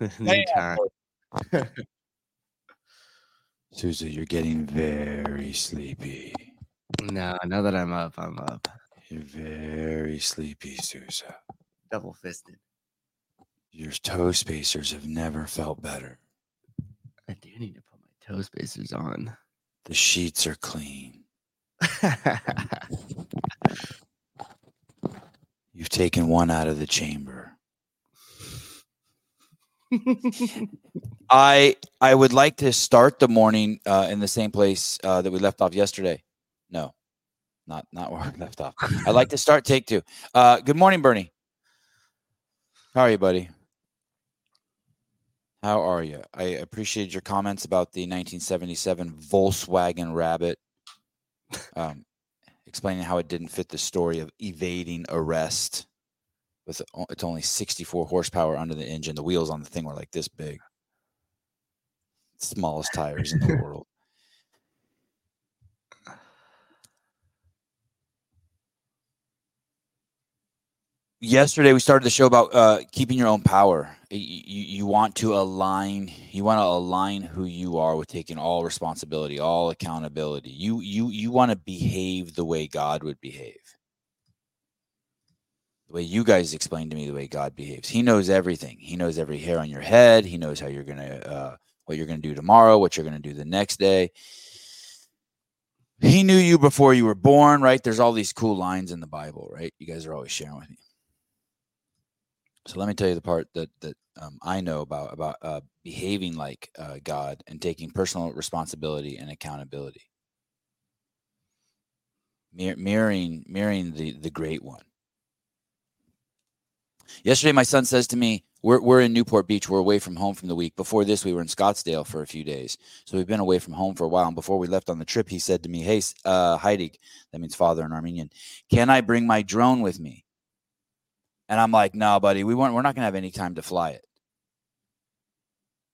Anytime. Susan, you're getting very sleepy. No, now that I'm up, I'm up. You're very sleepy, Susan. Double fisted. Your toe spacers have never felt better. I do need to put my toe spacers on. The sheets are clean. You've taken one out of the chamber. I I would like to start the morning uh, in the same place uh, that we left off yesterday. No, not not where we left off. I'd like to start take two. Uh, good morning, Bernie. How are you, buddy? How are you? I appreciated your comments about the 1977 Volkswagen Rabbit, um, explaining how it didn't fit the story of evading arrest. With it's only 64 horsepower under the engine, the wheels on the thing were like this big, smallest tires in the world. yesterday we started the show about uh, keeping your own power. You, you want to align. You want to align who you are with taking all responsibility, all accountability. You you you want to behave the way God would behave. The way you guys explained to me the way God behaves. He knows everything. He knows every hair on your head. He knows how you're gonna uh, what you're gonna do tomorrow, what you're gonna do the next day. He knew you before you were born, right? There's all these cool lines in the Bible, right? You guys are always sharing with me. So let me tell you the part that that um, I know about about uh, behaving like uh, God and taking personal responsibility and accountability. Mir- mirroring mirroring the the great one. Yesterday, my son says to me, "We're we're in Newport Beach. We're away from home from the week. Before this, we were in Scottsdale for a few days. So we've been away from home for a while. And before we left on the trip, he said to me, "Hey, uh, Heidig, that means father in Armenian. Can I bring my drone with me?" And I'm like, no, buddy, we weren't, we're not going to have any time to fly it.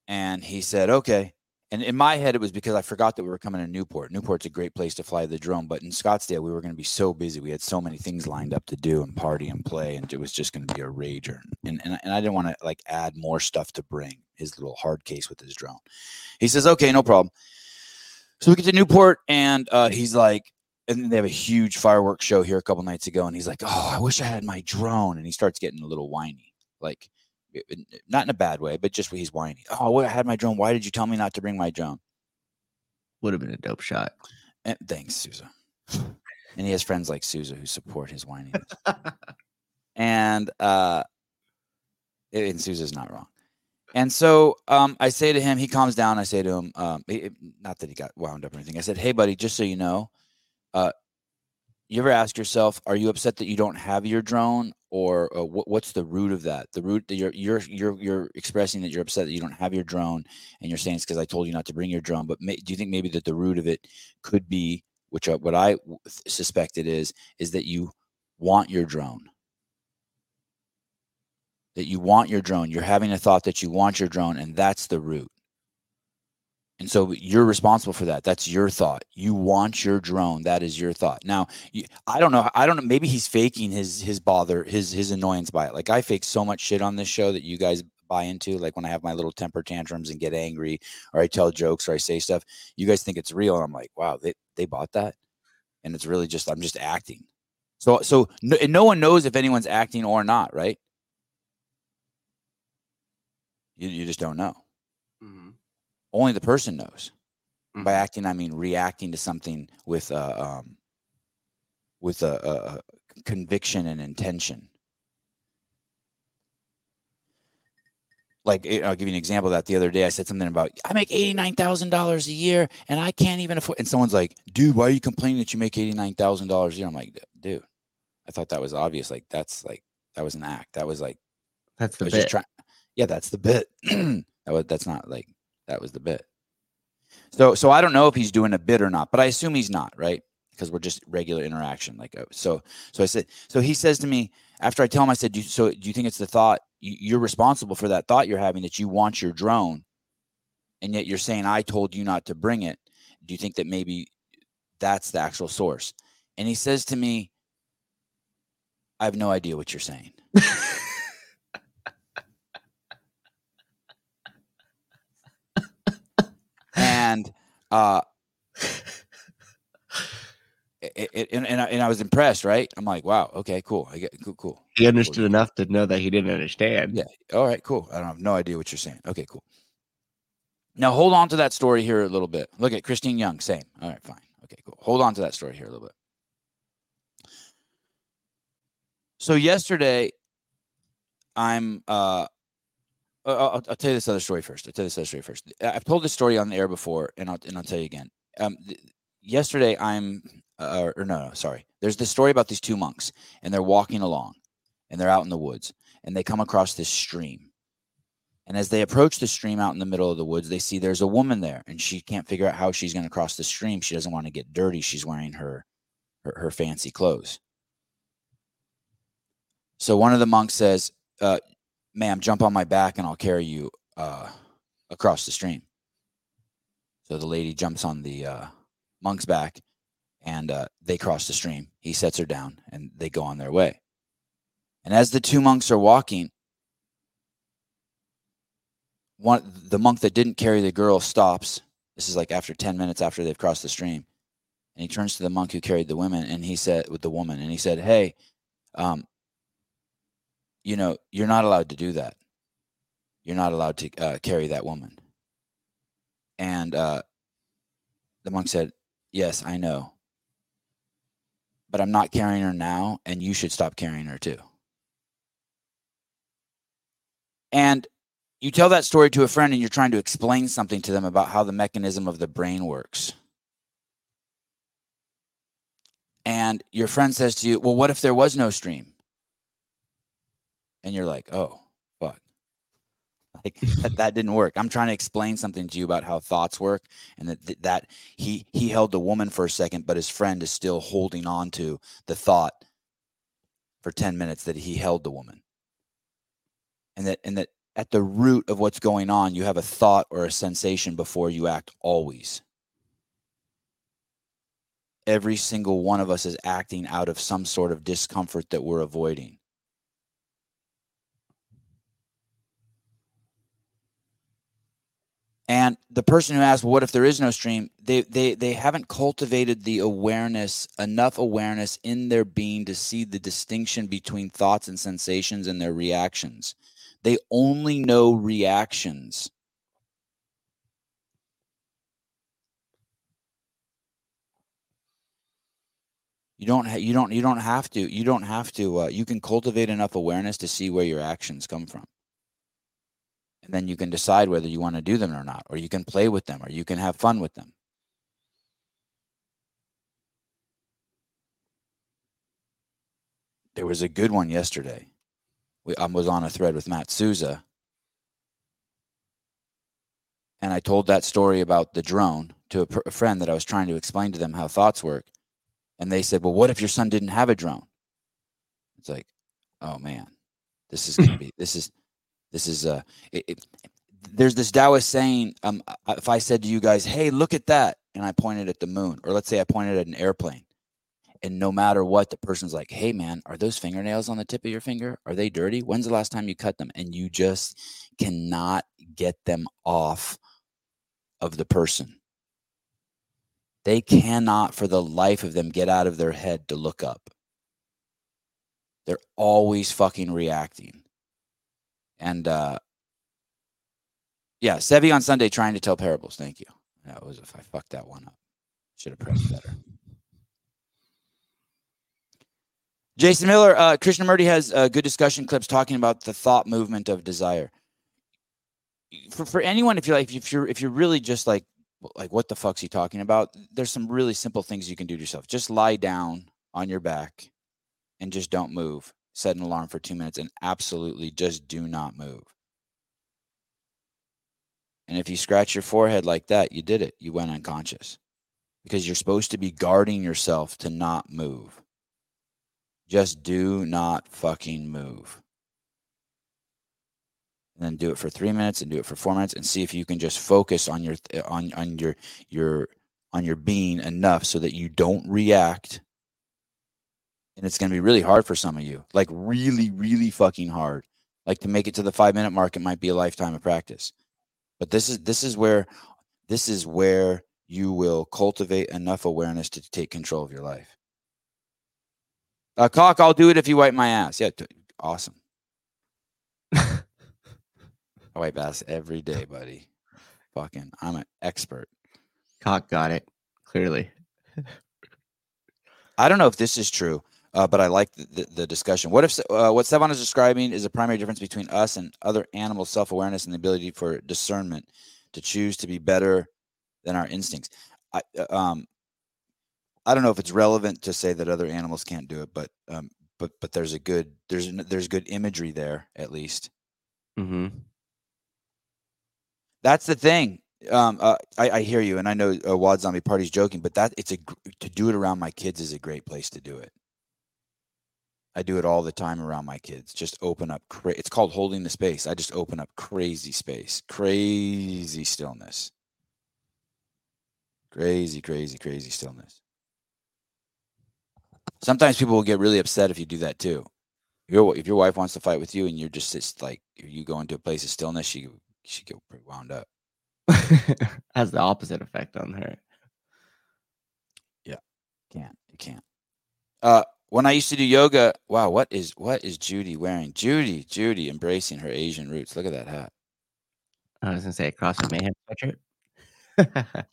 And he said, okay. And in my head, it was because I forgot that we were coming to Newport. Newport's a great place to fly the drone, but in Scottsdale, we were going to be so busy. We had so many things lined up to do and party and play, and it was just going to be a rager. And, and, and I didn't want to like add more stuff to bring his little hard case with his drone. He says, okay, no problem. So we get to Newport, and uh, he's like, and they have a huge fireworks show here a couple nights ago and he's like oh i wish i had my drone and he starts getting a little whiny like not in a bad way but just he's whiny oh i had my drone why did you tell me not to bring my drone would have been a dope shot and, thanks Souza. and he has friends like Souza who support his whining and uh and Souza's not wrong and so um, I say to him, he calms down. I say to him, um, he, not that he got wound up or anything. I said, "Hey, buddy, just so you know, uh, you ever ask yourself, are you upset that you don't have your drone, or uh, what, what's the root of that? The root that you're you're you're you're expressing that you're upset that you don't have your drone, and you're saying it's because I told you not to bring your drone. But may, do you think maybe that the root of it could be, which uh, what I suspect it is, is that you want your drone, that you want your drone. You're having a thought that you want your drone, and that's the root. And so you're responsible for that. That's your thought. You want your drone. That is your thought. Now, I don't know. I don't know. Maybe he's faking his his bother, his his annoyance by it. Like I fake so much shit on this show that you guys buy into. Like when I have my little temper tantrums and get angry, or I tell jokes, or I say stuff. You guys think it's real, and I'm like, wow, they they bought that, and it's really just I'm just acting. So so no, no one knows if anyone's acting or not, right? You you just don't know. Only the person knows. Mm-hmm. By acting, I mean reacting to something with a um, with a, a conviction and intention. like eh, I'll give you an example of that the other day. I said something about I make eighty nine thousand dollars a year and I can't even afford. And someone's like, "Dude, why are you complaining that you make eighty nine thousand dollars a year?" I'm like, "Dude, I thought that was obvious. Like that's like that was an act. That was like that's the bit. Try- yeah, that's the bit. that was that's not like that was the bit. So so I don't know if he's doing a bit or not, but I assume he's not, right? Because we're just regular interaction. Like uh, so so I said so he says to me after I tell him I said, do, so do you think it's the thought you're responsible for that thought you're having that you want your drone, and yet you're saying I told you not to bring it? Do you think that maybe that's the actual source? And he says to me, I have no idea what you're saying. and uh, it, it, and, and I, and I was impressed, right? I'm like, wow, okay, cool. I get cool, cool. He understood enough to know that he didn't understand. Yeah. All right, cool. I don't have no idea what you're saying. Okay, cool. Now hold on to that story here a little bit. Look at Christine Young, same. All right, fine. Okay, cool. Hold on to that story here a little bit. So yesterday, I'm uh I'll, I'll, tell you this other story first. I'll tell you this other story first. I've told this story on the air before, and I'll and I'll tell you again. Um, th- yesterday, I'm uh, or no, no, sorry. There's this story about these two monks, and they're walking along, and they're out in the woods, and they come across this stream. And as they approach the stream out in the middle of the woods, they see there's a woman there, and she can't figure out how she's going to cross the stream. She doesn't want to get dirty. She's wearing her, her, her fancy clothes. So one of the monks says, uh, "Ma'am, jump on my back, and I'll carry you uh, across the stream." So the lady jumps on the uh, monk's back, and uh, they cross the stream. He sets her down, and they go on their way. And as the two monks are walking, one the monk that didn't carry the girl stops. This is like after 10 minutes after they've crossed the stream. And he turns to the monk who carried the women and he said with the woman and he said, "Hey, um you know, you're not allowed to do that. You're not allowed to uh, carry that woman." And uh the monk said, "Yes, I know. But I'm not carrying her now and you should stop carrying her too." And you tell that story to a friend and you're trying to explain something to them about how the mechanism of the brain works. And your friend says to you, Well, what if there was no stream? And you're like, Oh, fuck. Like that, that didn't work. I'm trying to explain something to you about how thoughts work and that, that he he held the woman for a second, but his friend is still holding on to the thought for 10 minutes that he held the woman. And that and that at the root of what's going on, you have a thought or a sensation before you act always. Every single one of us is acting out of some sort of discomfort that we're avoiding. And the person who asked, well, what if there is no stream? They, they, they haven't cultivated the awareness, enough awareness in their being to see the distinction between thoughts and sensations and their reactions. They only know reactions. You don't ha- you don't you don't have to you don't have to uh, you can cultivate enough awareness to see where your actions come from. And then you can decide whether you want to do them or not or you can play with them or you can have fun with them. There was a good one yesterday we, I was on a thread with Matt Souza, and I told that story about the drone to a, a friend that I was trying to explain to them how thoughts work, and they said, "Well, what if your son didn't have a drone?" It's like, oh man, this is gonna be this is this is uh it, it, there's this Taoist saying, um, if I said to you guys, "Hey, look at that," and I pointed at the moon, or let's say I pointed at an airplane, and no matter what the person's like hey man are those fingernails on the tip of your finger? Are they dirty? When's the last time you cut them? And you just cannot get them off of the person. They cannot for the life of them get out of their head to look up. They're always fucking reacting and uh yeah sevi on sunday trying to tell parables thank you that was if i fucked that one up should have pressed better Jason Miller, uh, Krishnamurti has uh, good discussion clips talking about the thought movement of desire. For, for anyone, if you're like, if you're if you're really just like like what the fuck's he talking about? There's some really simple things you can do to yourself. Just lie down on your back and just don't move. Set an alarm for two minutes and absolutely just do not move. And if you scratch your forehead like that, you did it. You went unconscious because you're supposed to be guarding yourself to not move. Just do not fucking move. And then do it for three minutes and do it for four minutes and see if you can just focus on your on on your your on your being enough so that you don't react. And it's going to be really hard for some of you, like really, really fucking hard. Like to make it to the five minute mark, it might be a lifetime of practice. But this is this is where this is where you will cultivate enough awareness to take control of your life. Uh, cock, I'll do it if you wipe my ass. Yeah, t- awesome. I wipe ass every day, buddy. Fucking, I'm an expert. Cock got it clearly. I don't know if this is true, uh, but I like the, the, the discussion. What if uh, what Sevan is describing is a primary difference between us and other animals' self awareness and the ability for discernment to choose to be better than our instincts? I, uh, um, I don't know if it's relevant to say that other animals can't do it, but um, but but there's a good there's there's good imagery there at least. Mm-hmm. That's the thing. Um, uh, I, I hear you, and I know uh, Wad Zombie Party's joking, but that it's a to do it around my kids is a great place to do it. I do it all the time around my kids. Just open up. Cra- it's called holding the space. I just open up crazy space, crazy stillness, crazy, crazy, crazy stillness. Sometimes people will get really upset if you do that too. If your, if your wife wants to fight with you and you're just it's like you go into a place of stillness, she she get pretty wound up. Has the opposite effect on her. Yeah, can't you can't. Uh, when I used to do yoga, wow, what is what is Judy wearing? Judy, Judy, embracing her Asian roots. Look at that hat. I was gonna say across from mayhem sweatshirt.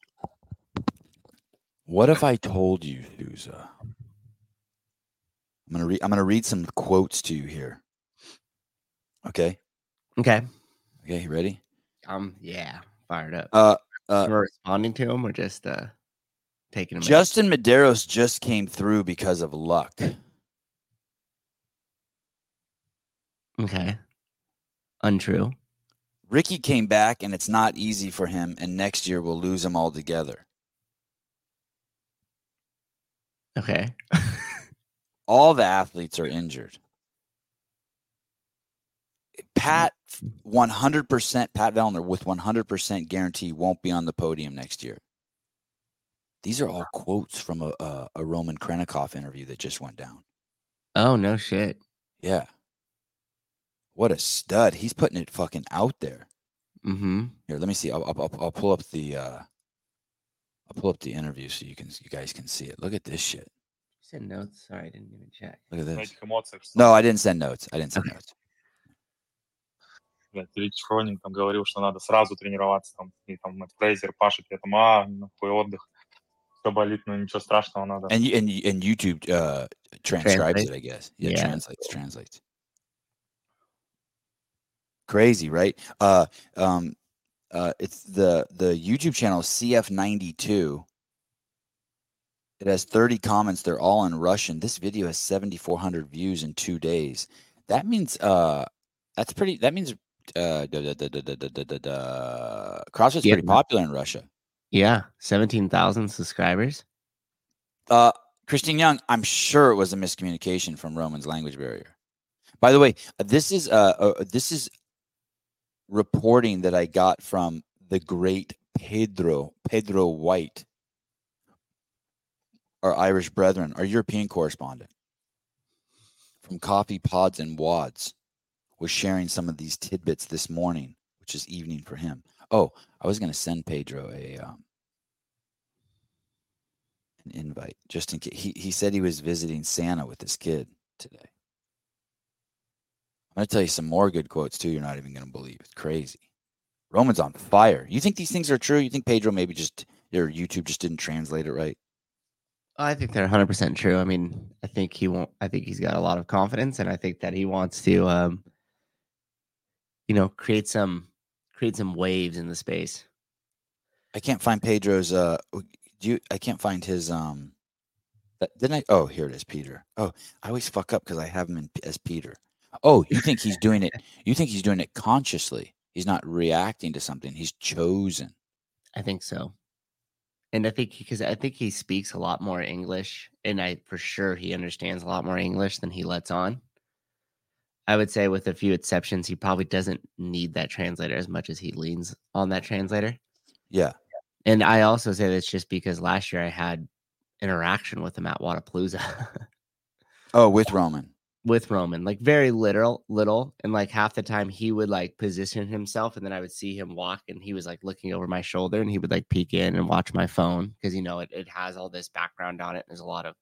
what if I told you, Souza? I'm gonna read. I'm gonna read some quotes to you here. Okay. Okay. Okay. You ready? Um. Yeah. Fired up. Uh. Uh. We're responding to him or just uh taking him. in? Justin Medeiros just came through because of luck. Okay. Untrue. Ricky came back, and it's not easy for him. And next year we'll lose him altogether. Okay. All the athletes are injured. Pat, 100%, Pat Vellner with 100% guarantee won't be on the podium next year. These are all quotes from a, a, a Roman Khrennikov interview that just went down. Oh, no shit. Yeah. What a stud. He's putting it fucking out there. Mm-hmm. Here, let me see. I'll, I'll, I'll pull up the uh, I'll pull up the interview so you can you guys can see it. Look at this shit. You said notes. Sorry, I didn't even check. Look at this. No, I didn't send notes. I didn't send notes. блядь, Ильич там говорил, что надо сразу тренироваться, там, и там Фрейзер пашет, я там, а, хуй отдых все болит, но ничего страшного, надо. And you- and you- and YouTube uh, transcribes Translate. it, I guess. Yeah, Yeah. translates, translates. Crazy, right? Uh, um, uh, it's the the YouTube channel CF92. It has 30 comments. They're all in Russian. This video has 7,400 views in two days. That means uh, that's pretty. That means uh, da, da, da, da, da, da, da, da, da. CrossFit's Yeah. pretty popular in Russia. Yeah, seventeen thousand subscribers. Uh, Christine Young, I'm sure it was a miscommunication from Roman's language barrier. By the way, this is uh, uh this is reporting that I got from the great Pedro Pedro White, our Irish brethren, our European correspondent from Coffee Pods and WODs, was sharing some of these tidbits this morning, which is evening for him. Oh, I was going to send Pedro a um, an invite just in case. He he said he was visiting Santa with his kid today. I'm going to tell you some more good quotes too. You're not even going to believe it's crazy. Roman's on fire. You think these things are true? You think Pedro maybe just or YouTube just didn't translate it right? I think they're 100 percent true. I mean, I think he won't. I think he's got a lot of confidence, and I think that he wants to, um, you know, create some create some waves in the space. I can't find Pedro's. Uh, do you? I can't find his. Um, that, didn't I? Oh, here it is, Peter. Oh, I always fuck up because I have him in, as Peter. Oh, you think he's doing it? You think he's doing it consciously? He's not reacting to something. He's chosen. I think so. And I think because I think he speaks a lot more English, and I for sure he understands a lot more English than he lets on. I would say, with a few exceptions, he probably doesn't need that translator as much as he leans on that translator. Yeah. And I also say that's just because last year I had interaction with him at Wodapalooza. Oh, with Roman. with Roman, like very literal, little, and like half the time he would like position himself, and then I would see him walk, and he was like looking over my shoulder, and he would like peek in and watch my phone because you know it it has all this background on it. There's a lot of,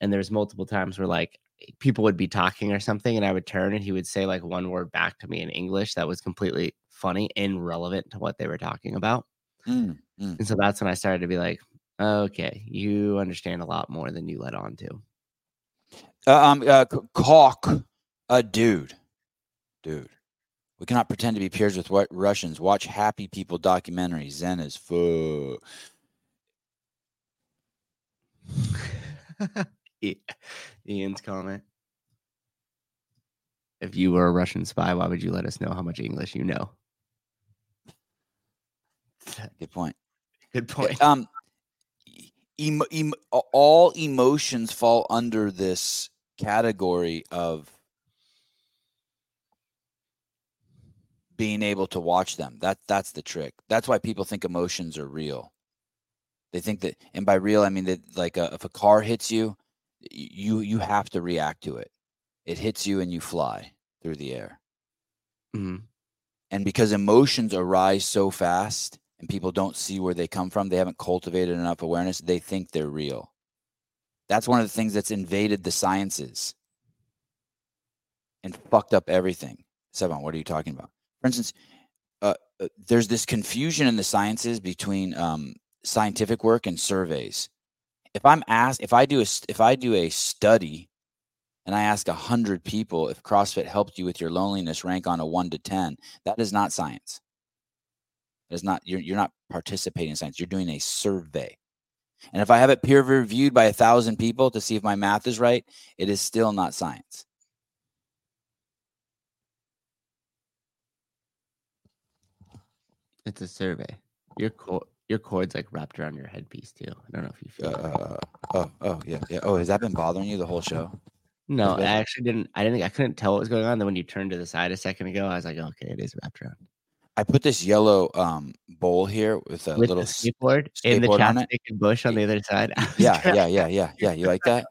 and there's multiple times where like people would be talking or something, and I would turn, and he would say like one word back to me in English that was completely funny and relevant to what they were talking about, Mm, mm. and so that's when I started to be like, okay, you understand a lot more than you let on to. Uh, um, uh, caulk, uh, dude, dude. We cannot pretend to be peers with what Russians. Watch happy people documentary. Zen is full. Ian's comment. If you were a Russian spy, why would you let us know how much English you know? Good point. Good point. Um, e- emo- em- all emotions fall under this category of being able to watch them. That that's the trick. That's why people think emotions are real. They think that, and by real I mean that like uh if a car hits you, you you have to react to it. It hits you and you fly through the air. Mhm. And because emotions arise so fast and people don't see where they come from, they haven't cultivated enough awareness, they think they're real. That's one of the things that's invaded the sciences and fucked up everything. Sevan, what are you talking about? For instance, uh, uh, there's this confusion in the sciences between um, scientific work and surveys. If I'm asked, if I do a, if I do a study and I ask a hundred people if CrossFit helped you with your loneliness, rank on a one to ten. That is not science. That is not you're you're not participating in science. You're doing a survey. And if I have it peer reviewed by a thousand people to see if my math is right, it is still not science. It's a survey. You're cord, your cord's like wrapped around your headpiece too. I don't know if you feel. Uh, oh, oh, yeah, yeah. Oh, has that been bothering you the whole show? no, I actually didn't. I didn't. I couldn't tell what was going on. Then when you turned to the side a second ago, I was like, okay, it is wrapped around. I put this yellow um bowl here with a With little the s- skateboard and the skateboard chapstick and bush on the other side. Yeah, trying- yeah, yeah, yeah, yeah. You like that?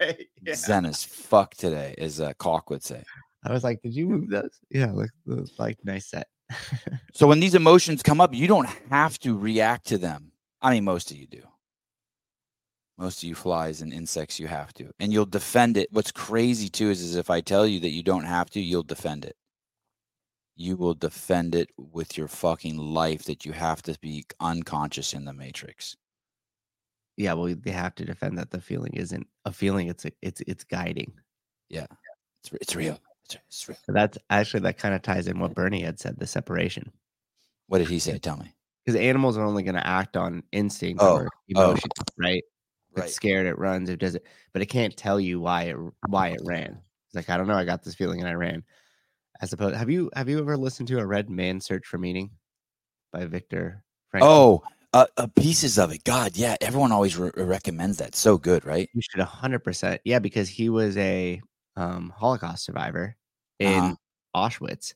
yeah. Zen as fuck today, as uh, Caulk would say. I was like, did you move those? Yeah, look, like nice set. So when these emotions come up, you don't have to react to them. I mean, most of you do. Most of you flies and insects, you have to, and you'll defend it. What's crazy too is, is if I tell you that you don't have to, you'll defend it. You will defend it with your fucking life that you have to be unconscious in the matrix. yeah, well, they have to defend that the feeling isn't a feeling; it's a, it's it's guiding. It's, re- it's real. It's, it's real. So that's actually that kind of ties in what Bernie had said: the separation. What did he say? Tell me. Because animals are only going to act on instinct Oh, or oh. emotion, right? If Right. It's scared, it runs, it does it, but it can't tell you why it why it ran. It's like I don't know, I got this feeling and I ran. I suppose. Have you have you ever listened to a Red Man Search for Meaning by Viktor? Frankl? Oh, uh, uh, pieces of it. God, yeah. Everyone always re- recommends that. So good, right? You should hundred percent. Yeah, because he was a um, Holocaust survivor in Uh-huh. Auschwitz,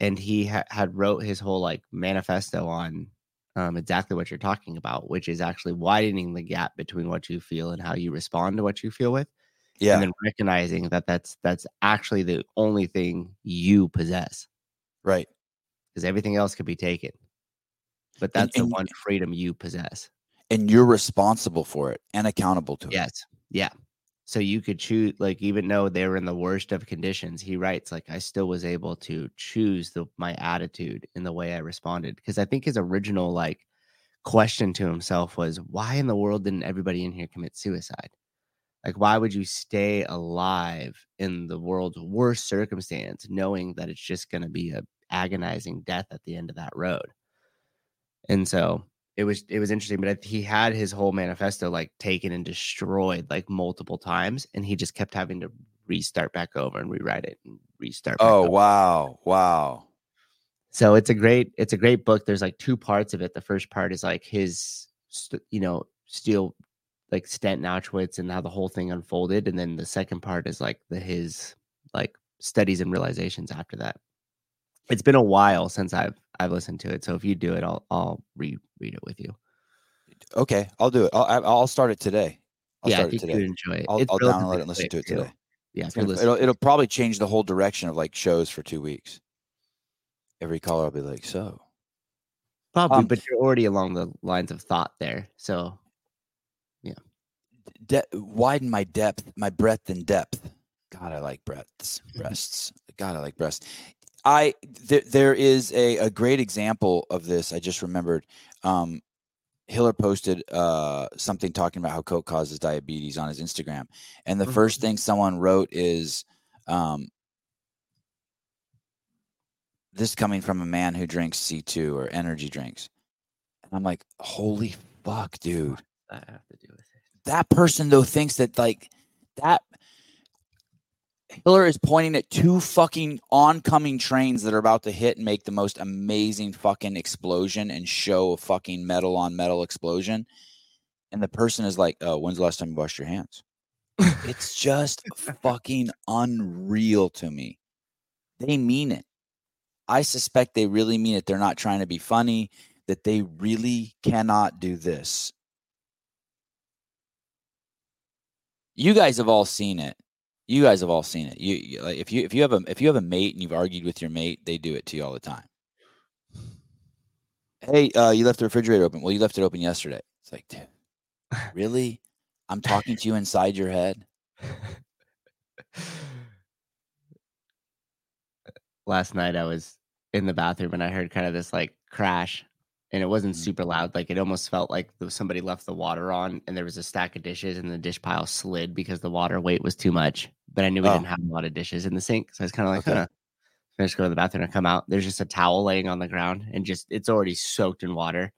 and he ha- had wrote his whole like manifesto on um, exactly what you're talking about, which is actually widening the gap between what you feel and how you respond to what you feel with, Yeah. and then recognizing that that's that's actually the only thing you possess, right. because everything else could be taken, but And- that's the one freedom you possess. And you're responsible for it and accountable to it. Yes. Yeah. So you could choose, like, even though they were in the worst of conditions, he writes, like, I still was able to choose the my attitude in the way I responded. Because I think his original like question to himself was, why in the world didn't everybody in here commit suicide? Like, why would you stay alive in the world's worst circumstance, knowing that it's just going to be a agonizing death at the end of that road? And so it was it was interesting, but he had his whole manifesto like taken and destroyed like multiple times, and he just kept having to restart back over and rewrite it and restart. back Oh over. wow, wow. So it's a great it's a great book. There's like two parts of it. The first part is like his you know steel like stent Auschwitz and how the whole thing unfolded, and then the second part is like the his like studies and realizations after that. It's been a while since I've I've listened to it, so if you do it, I'll I'll reread it with you. Okay, I'll do it. I'll I- I'll start it today. I'll yeah, I start it think today. you'd enjoy it. I'll, I'll download it and listen to it too. today. Yeah, gonna- it'll it'll probably change the whole direction of like shows for two weeks. Every caller will be like, "So, probably, um, but you're already along the lines of thought there. So de- widen my depth, my breadth and depth." God, I like breaths, breasts. God, I like breasts. I th- there is a a great example of this. I just remembered. Um, Hiller posted uh, something talking about how Coke causes diabetes on his Instagram, and the Mhm. first thing someone wrote is, um, "This coming from a man who drinks C two or energy drinks," and I'm like, "Holy fuck, dude!" Have to do with it. That person though thinks that like that. Hiller is pointing at two fucking oncoming trains that are about to hit and make the most amazing fucking explosion and show a fucking metal on metal explosion. And the person is like, oh, when's the last time you washed your hands? it's just fucking unreal to me. They mean it. I suspect they really mean it. They're not trying to be funny, that they really cannot do this. You guys have all seen it. You guys have all seen it. You, you like if you if you have a if you have a mate and you've argued with your mate, they do it to you all the time. Hey, uh, you left the refrigerator open. Well, you left it open yesterday. It's like, dude, really? I'm talking to you inside your head. Last night I was in the bathroom and I heard kind of this like crash, and it wasn't Mhm. super loud. Like it almost felt like somebody left the water on, and there was a stack of dishes, and the dish pile slid because the water weight was too much. But I knew we Oh. didn't have a lot of dishes in the sink, so I was kind of like, Okay. I just go to the bathroom and come out. There's just a towel laying on the ground, and just it's already soaked in water.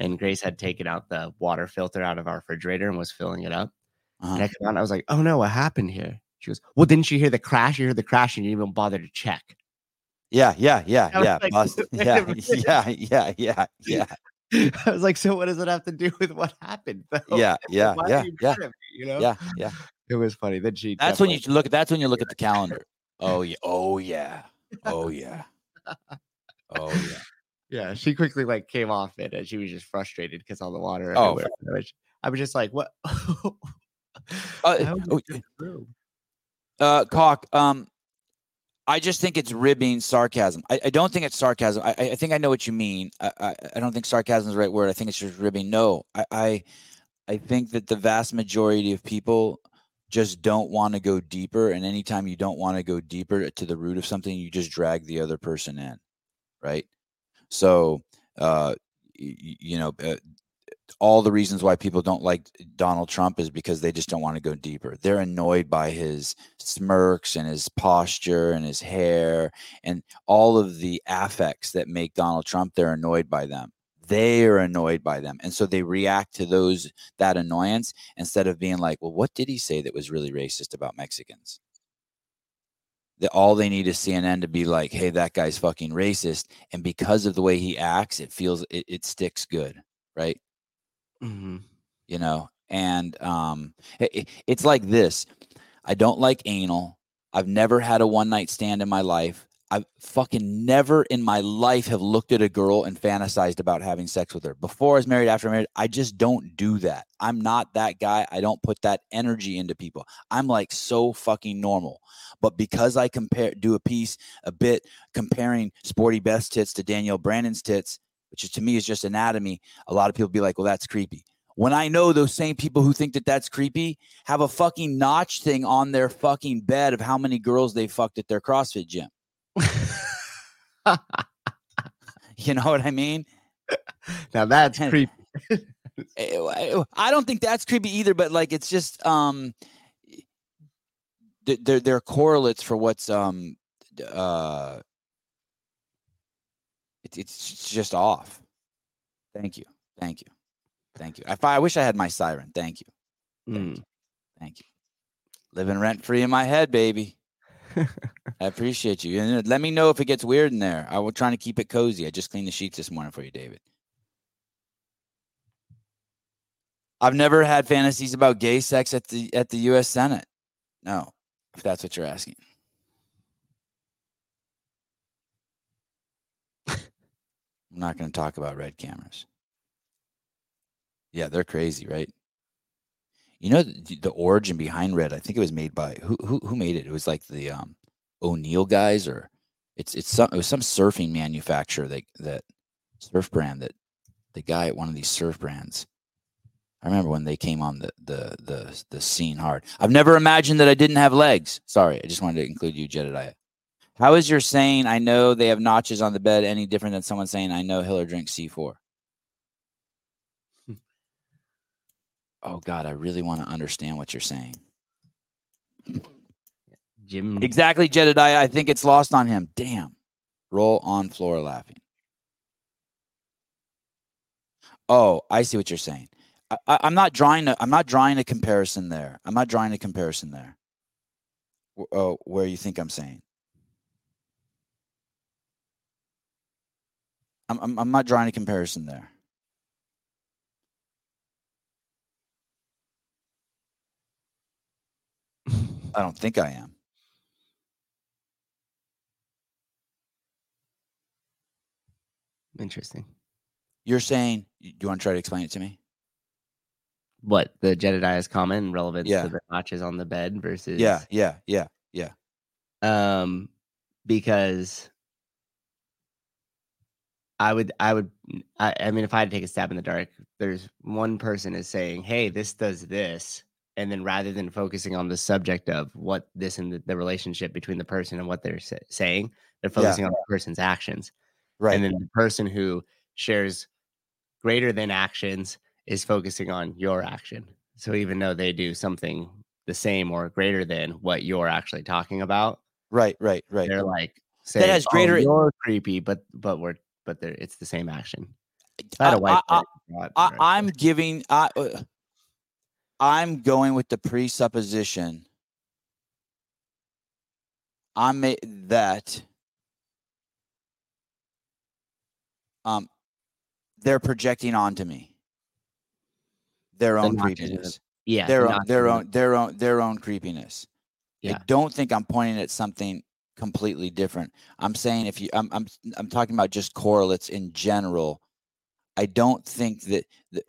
And Grace had taken out the water filter out of our refrigerator and was filling it up. And Uh-huh. I come out and I was like, "Oh no, what happened here?" She goes, "Well, didn't you hear the crash? You heard the crash, and you didn't even bother to check." Yeah, yeah, yeah, yeah, like, bust. "Wait a Yeah, yeah, yeah, yeah, yeah, I was like, "So what does it have to do with what happened?" though? yeah, yeah, Why yeah, you yeah, me, you know, yeah, yeah. It was funny. Then she. That's when you look. That's when you look at the calendar. Oh yeah. Oh yeah. Oh yeah. Oh yeah. Yeah, she quickly like came off it, and she was just frustrated because all the water. Oh, everywhere. I was- I was just like, "What?" Uh, oh, through? Uh, cock. Um, I just think it's ribbing sarcasm. I, I don't think it's sarcasm. I, I think I know what you mean. I, I, don't think sarcasm is the right word. I think it's just ribbing. No, I, I, think that the vast majority of people just don't want to go deeper. And anytime you don't want to go deeper to the root of something, you just drag the other person in, right? So, uh, y- y- you know, uh, all the reasons why people don't like Donald Trump is because they just don't want to go deeper. They're annoyed by his smirks and his posture and his hair and all of the affects that make Donald Trump. They're annoyed by them. They are annoyed by them. And so they react to those that annoyance instead of being like, well, what did he say that was really racist about Mexicans? That all they need is CNN to be like, hey, that guy's fucking racist. And because of the way he acts, it feels it, it sticks good, right? Mhm. you know and um i- i- it's like this i don't like anal i've never had a one night stand in my life i fucking never in my life have looked at a girl and fantasized about having sex with her. Before i was married after married i just don't do that. I'm not that guy i don't put that energy into people. I'm like so fucking normal. But because i compare do a piece a bit comparing sporty beth tits to danielle brandon's tits which is, to me is just anatomy a lot of people be like well that's creepy when I know those same people who think that that's creepy have a fucking notch thing on their fucking bed of how many girls they fucked at their CrossFit gym. You know what I mean? now that's And- creepy. Eh, I I don't think that's creepy either, but like it's just um they're they're correlates for what's um uh it's it's just off. Thank you. Thank you. Thank you. I, I wish I had my siren. Thank you. Thank Mm. you. Thank you. Living rent free in my head, baby. I appreciate you. And uh, let me know if it gets weird in there. I was trying to keep it cozy. I just cleaned the sheets this morning for you, David. I've never had fantasies about gay sex at the at the U.S. Senate. No, if that's what you're asking. I'm not going to talk about red cameras. Yeah, they're crazy, right? You know the, the origin behind red. I think it was made by who who who made it? It was like the um O'Neill guys or it's it's some it was some surfing manufacturer that that surf brand that the guy at one of these surf brands. I remember when they came on the the the the scene hard. I've never imagined that I didn't have legs. Sorry, I just wanted to include you, Jedediah. How is your saying I know they have notches on the bed any different than someone saying I know Hiller drinks C4? oh God, I really want to understand what you're saying. Jim. Exactly, Jedediah. I think it's lost on him. Damn. Roll on floor laughing. Oh, I see what you're saying. I, I'm not drawing. A, I'm not drawing a comparison there. I'm not drawing a comparison there. Wh- Oh, where you think I'm saying? I'm, I'm. I'm not drawing a comparison there. I don't think I am. Interesting. You're saying. Do you want to try to explain it to me? What the Jedediah's comment and relevance Yeah. to the notches on the bed versus Yeah. Yeah. Yeah. Yeah. um because I would I would I, I mean if I had to take a stab in the dark, there's one person is saying, Hey, this does this, and then rather than focusing on the subject of what this and the, the relationship between the person and what they're sa- saying, they're Yeah. focusing on the person's actions. Right. And then the person who shares greater than actions is focusing on your action. So even though they do something the same or greater than what you're actually talking about, right. Right. Right. they're like saying, has "Oh, greater- you're creepy, but but we're but they're it's the same action. I I- I- I. I'm giving. I, uh, I'm going with the presupposition. I'm a, that. Um, they're projecting onto me their own creepiness, yeah, their own, their own, their own, their own creepiness. Yeah. I don't think I'm pointing at something completely different. I'm saying if you, I'm, I'm, I'm talking about just correlates in general. I don't think that, that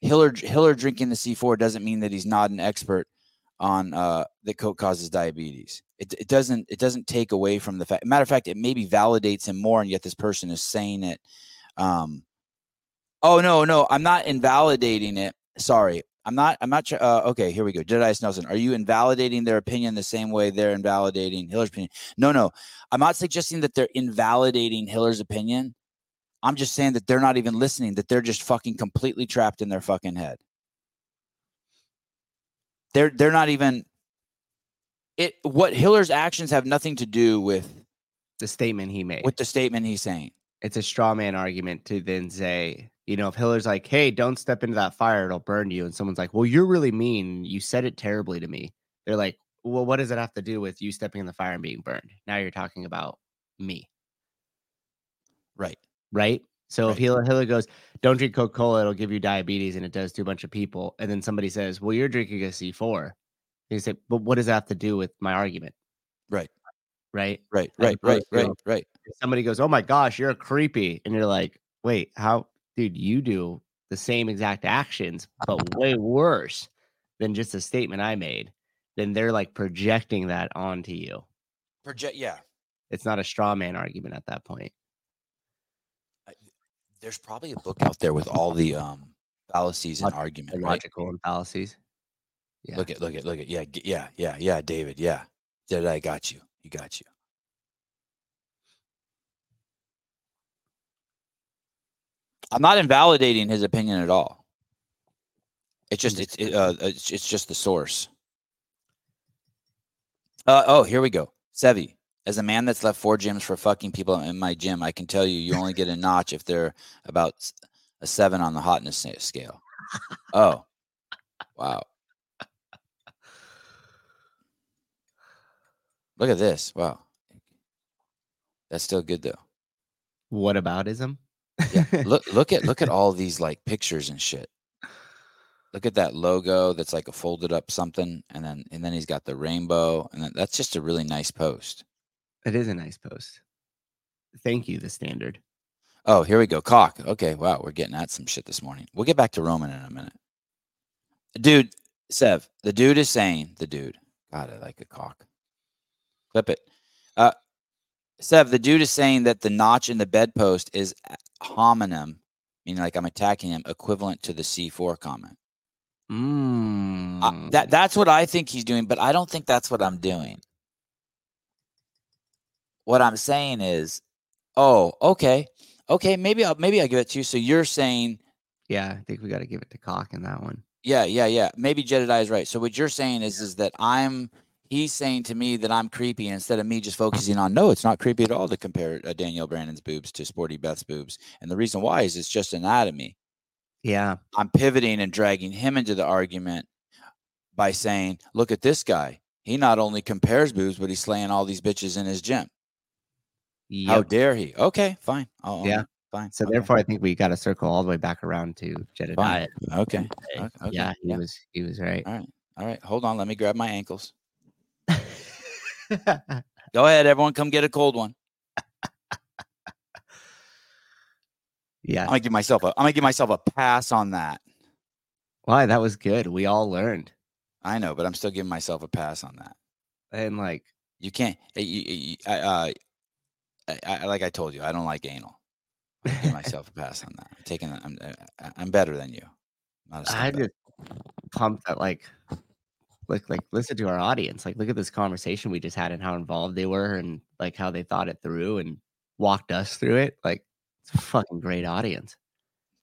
Hiller Hiller drinking the C4 doesn't mean that he's not an expert on uh, that Coke causes diabetes. It, it doesn't it doesn't take away from the fact. Matter of fact, it maybe validates him more, and yet this person is saying it. Um, oh no, no, I'm not invalidating it. Sorry, I'm not. I'm not. Uh, okay, here we go. Jedediah Nelson, are you invalidating their opinion the same way they're invalidating Hiller's opinion? No, no, I'm not suggesting that they're invalidating Hiller's opinion. I'm just saying that they're not even listening, that they're just fucking completely trapped in their fucking head. They're they're not even it what Hiller's actions have nothing to do with the statement he made. with the statement he's saying. it's a straw man argument to then say, you know, if Hiller's like, "Hey, don't step into that fire; it'll burn you," and someone's like, "Well, you're really mean. You said it terribly to me." They're like, "Well, what does it have to do with you stepping in the fire and being burned?" Now you're talking about me, Right. right? So if Right. Hiller, Hiller goes, "Don't drink Coca Cola; it'll give you diabetes," and it does to a bunch of people, and then somebody says, "Well, you're drinking a C4," you say, "But what does that have to do with my argument?" Right. Right? Right. Right. Right. Right. Right. somebody goes, "Oh my gosh, you're creepy," and you're like, "Wait, how, dude? You do the same exact actions, but way worse than just a statement I made." Then they're like projecting that onto you. Project yeah. It's not a straw man argument at that point. There's probably a book out there with all the um fallacies and Log- argument. The Right? logical and fallacies. Yeah. Look at look at look at yeah yeah yeah yeah David yeah did I got you you got you. I'm not invalidating his opinion at all. It's just it's it, uh it's, it's just the source. Uh oh here we go Sevi. As a man that's left four gyms for fucking people in my gym, I can tell you, you only get a notch if they're about a seven on the hotness scale. Oh, wow. Look at this. Wow. That's still good though. What aboutism? Yeah. look look at look at all these like pictures and shit. Look at that logo that's like a folded up something and then and then he's got the rainbow and then, that's just a really nice post. It is a nice post. Thank you, the standard. Oh, here we go. Cock. Okay, wow, we're getting at some shit this morning. We'll get back to Roman in a minute. Dude, Sev, the dude is saying, the dude, God, I like a cock. Clip it. Uh, Sev, the dude is saying that the notch in the bedpost is homonym, meaning like I'm attacking him, equivalent to the C4 comment. Mm. That that's what I think he's doing, but I don't think that's what I'm doing. What I'm saying is, oh, okay, okay, maybe I'll maybe I give it to you. So you're saying, yeah, I think we got to give it to Cock in that one. yeah, yeah, yeah. Maybe Jedediah is right. So what you're saying is, is that I'm he's saying to me that I'm creepy instead of me just focusing on no, it's not creepy at all to compare uh, Danielle Brandon's boobs to Sporty Beth's boobs, and the reason why is it's just anatomy. Yeah. I'm pivoting and dragging him into the argument by saying, look at this guy. He not only compares boobs, but he's slaying all these bitches in his gym. How dare he? Okay, fine. I'll Yeah. Fine. So okay, therefore, I think we got to circle all the way back around to Jedediah. Okay. Okay, okay, Yeah, he yeah. was he was right. All right. All right. Hold on. Let me grab my ankles. Go ahead, everyone. Come get a cold one. yeah. I'm gonna give myself a I'm gonna give myself a pass on that. Why? That was good. We all learned. I know, but I'm still giving myself a pass on that. And like, You can't. eh, You, you, you- I, uh, I, I, like I told you, I don't like anal. Give myself a pass on that. I'm taking. I'm. I- I'm better than you. Not a step I just pumped that like like like listen to our audience. Like look at this conversation we just had and how involved they were and like how they thought it through and walked us through it. Like it's a fucking great audience.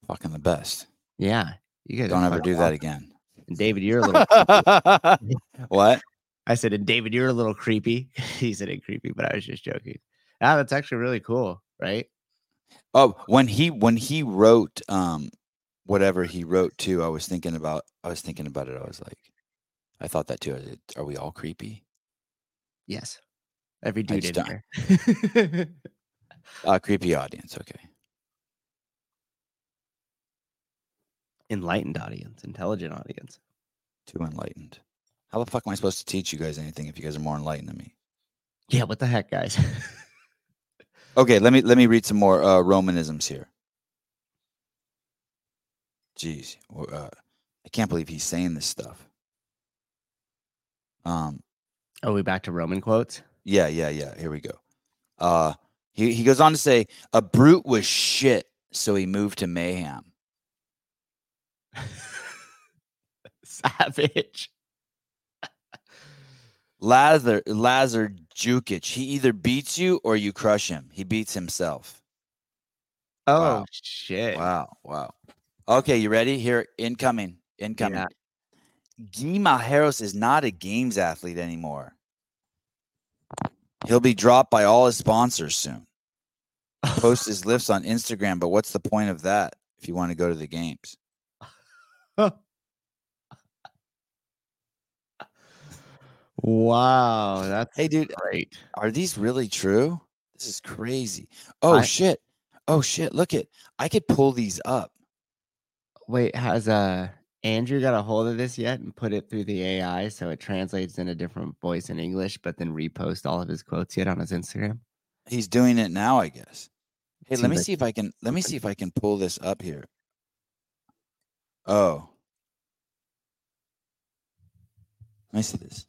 fucking the best. Yeah. You guys Don't ever do that again. And David, you're a little what? I said, and David, you're a little creepy. he said it creepy, but I was just joking. Ah, that's actually really cool, right? Oh, when he when he wrote um whatever he wrote too, I was thinking about I was thinking about it. I was like, I thought that too. Said, Are we all creepy? Yes. Every dude in here. Uh creepy audience. Okay. Enlightened audience, intelligent audience. Too enlightened. How the fuck am I supposed to teach you guys anything if you guys are more enlightened than me? Yeah, what the heck, guys? Okay, let me let me read some more uh Romanisms here. Jeez. Uh, I can't believe he's saying this stuff. Um Are we back to Roman quotes? Yeah, yeah, yeah. Here we go. Uh he, he goes on to say a brute was shit, so he moved to mayhem. Savage. Lazar Lazar Dukic, he either beats you or you crush him. He beats himself. Oh Wow. shit. Wow, wow. Okay, you ready? Here, incoming, incoming. Yeah. Gui Malheiros is not a games athlete anymore. He'll be dropped by all his sponsors soon. Post his lifts on Instagram, but what's the point of that if you want to go to the games? wow, that's Hey, dude, great. are these really true? This is crazy. Oh I- shit. Oh shit. Look it. I could pull these up. Wait, has uh Andrew got a hold of this yet and put it through the AI so it translates in a different voice in English, but then repost all of his quotes yet on his Instagram? He's doing it now, I guess. Hey, let me like see if I can let me see if I can pull this up here. Oh. Let me see this.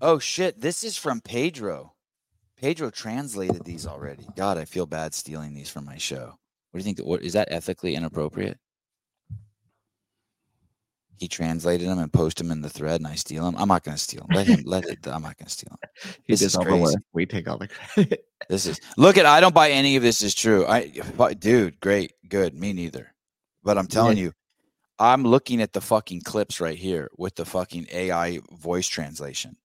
Oh shit, this is from Pedro. Pedro translated these already. God, I feel bad stealing these from my show. What do you think? What is that ethically inappropriate? He translated them and posted them in the thread, and I steal them. I'm not going to steal them. Let him. Let it. I'm not going to steal them. He This is all the crazy. work. We take all the credit. This is look at. I don't buy any of this is true. I, but dude, great, good. Me neither. But I'm telling you, I'm looking at the fucking clips right here with the fucking AI voice translation.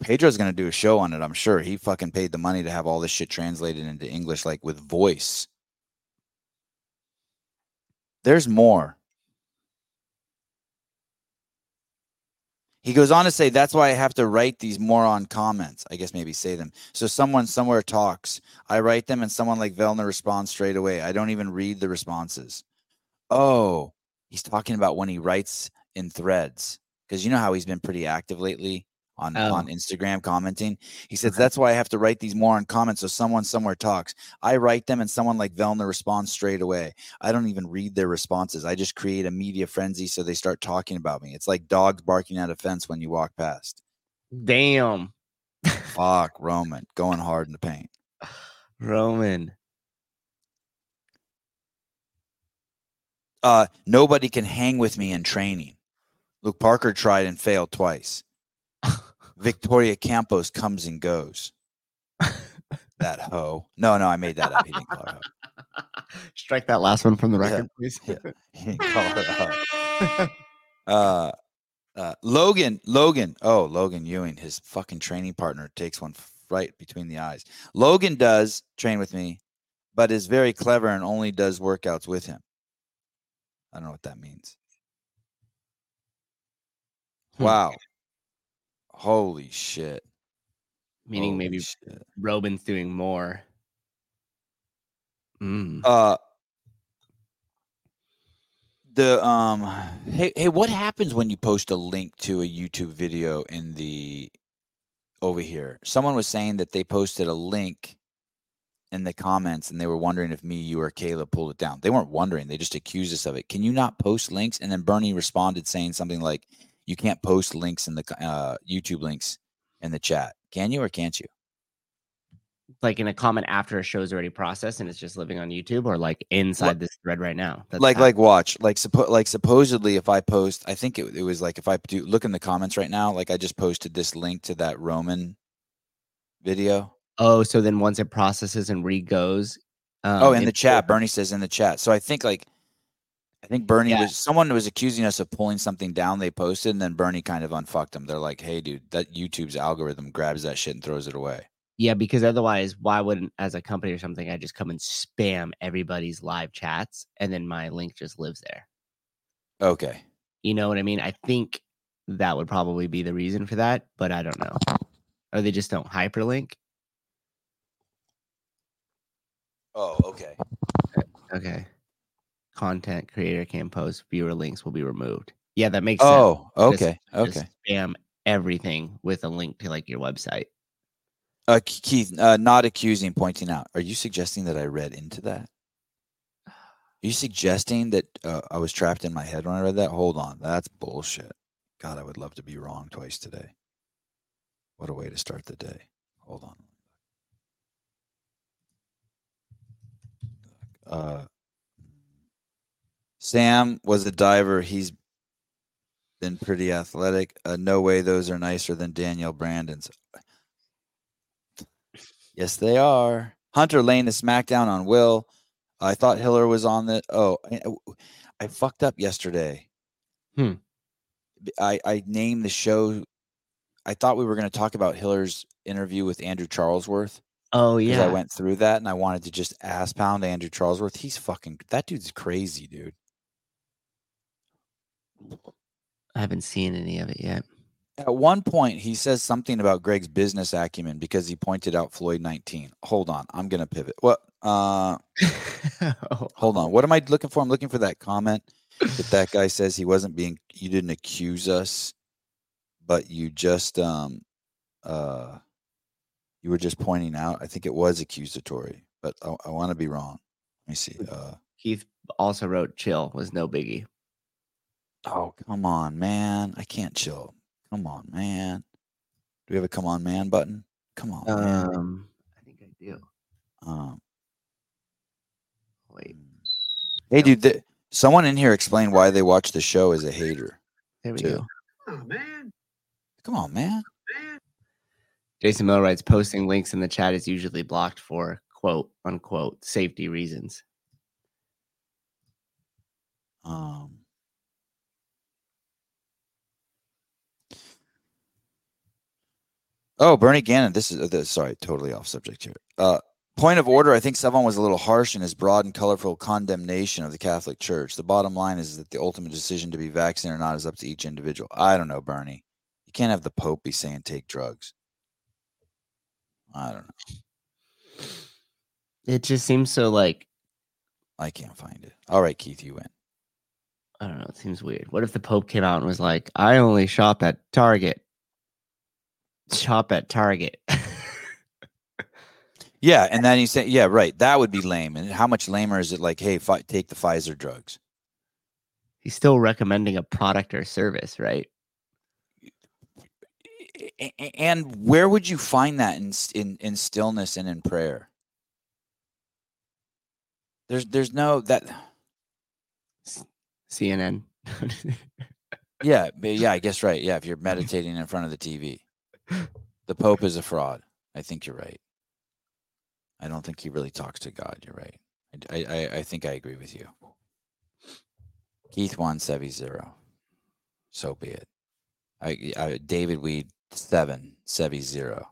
Pedro's gonna do a show on it. I'm sure he fucking paid the money to have all this shit translated into English, like with voice. There's more. He goes on to say, that's why I have to write these moron comments. I guess maybe say them. So someone somewhere talks, I write them, and someone like Vellner responds straight away. I don't even read the responses. Oh, he's talking about when he writes in threads. Because you know how he's been pretty active lately on Oh. on Instagram commenting. He says Okay. that's why I have to write these more on comments so someone somewhere talks. I write them and someone like Vellner responds straight away. I don't even read their responses. I just create a media frenzy so they start talking about me. It's like dogs barking at a fence when you walk past. Damn, Fuck Roman going hard in the paint. Roman. Uh, nobody can hang with me in training. Luke Parker tried and failed twice. Victoria Campos comes and goes. that hoe. No, no, I made that up. He didn't call her hoe. Strike that last one from the Yeah. record, please. Yeah. He didn't call her hoe. Uh, uh, Logan, Logan. Oh, Logan Ewing, his fucking training partner takes one right between the eyes. Logan does train with me, but is very clever and only does workouts with him. I don't know what that means. Hmm. Wow. Holy shit. Meaning Holy maybe shit. Roman's doing more. Mm. Uh the um hey hey what happens when you post a link to a YouTube video in the over here? Someone was saying that they posted a link in the comments and they were wondering if me, you, or Caleb pulled it down. They weren't wondering, they just accused us of it. Can you not post links? And then Bernie responded saying something like, You can't post links in the uh, YouTube links in the chat. Can you or can't you? Like in a comment after a show's already processed and it's just living on YouTube, or like inside this thread right now. That's like hap- like watch like suppo- like supposedly if i post i think it, it was like if i do look in the comments right now like i just posted this link to that roman video oh, so then once it processes and re goes. Um, oh in the chat bernie says in the chat so i think like i think bernie Yeah. was someone was accusing us of pulling something down they posted and then bernie kind of unfucked them they're like hey dude that youtube's algorithm grabs that shit and throws it away Yeah, because otherwise, why wouldn't as a company or something I just come and spam everybody's live chats and then my link just lives there? okay You know what I mean? I think that would probably be the reason for that, but I don't know. Or they just don't hyperlink. oh okay Okay. Content creator can post viewer links will be removed. Yeah, that makes sense. oh Just- okay Just okay spam everything with a link to like your website. uh keith uh not accusing pointing out are you suggesting that i read into that Are you suggesting that uh, I was trapped in my head when I read that? Hold on, that's bullshit. God, I would love to be wrong twice today. What a way to start the day. Hold on. Uh, Sam was a diver. He's been pretty athletic. Uh, no way those are nicer than Danielle Brandon's. Yes, they are. Hunter laying the smackdown on Will. I thought Hiller was on the. Oh, I, I fucked up yesterday. Hmm. I I named the show. I thought we were going to talk about Hiller's interview with Andrew Charlesworth Oh yeah. I went through that and I wanted to just ass pound Andrew Charlesworth. He's fucking that dude's crazy, dude. I haven't seen any of it yet. At one point, he says something about Greg's business acumen because he pointed out Floyd 19. Hold on, I'm gonna pivot. What? Uh, hold on. What am I looking for? I'm looking for that comment that that guy says he wasn't being. You didn't accuse us, but you just um, uh, you were just pointing out. I think it was accusatory, but I, I want to be wrong. Let me see. Uh, Keith also wrote chill was no biggie. Oh come on, man! I can't chill. Come on, man. Do we have a come on, man button? Come on, man. Um I think I do. Um, Wait, Hey, dude, th- someone in here explain why they watch the show as a hater. there we Two. go. Oh man, Come on, man. man. Jason Miller writes posting links in the chat is usually blocked for quote unquote safety reasons. Um, oh, Bernie Gannon. This is uh, this, sorry, totally off subject here. Uh, point of order. I think Sevan was a little harsh in his broad and colorful condemnation of the Catholic Church. The bottom line is that the ultimate decision to be vaccinated or not is up to each individual. I don't know, Bernie. You can't have the Pope be saying take drugs. I don't know. It just seems so like I can't find it. All right, Keith, you win. I don't know. It seems weird. What if the Pope came out and was like, "I only shop at Target"? Shop at Target. Yeah, and then he said, "Yeah, right. That would be lame." And how much lamer is it? Like, hey, fi- take the Pfizer drugs. He's still recommending a product or service, right? And where would you find that in in in stillness and in prayer? There's there's no that. CNN. Yeah, yeah, I guess right. Yeah, if you're meditating in front of the TV, the Pope is a fraud. I think you're right. I don't think he really talks to God. You're right. I I, I- think I agree with you. Keith Sevi zero. So be it. I, I David Weed seven, Sevi zero.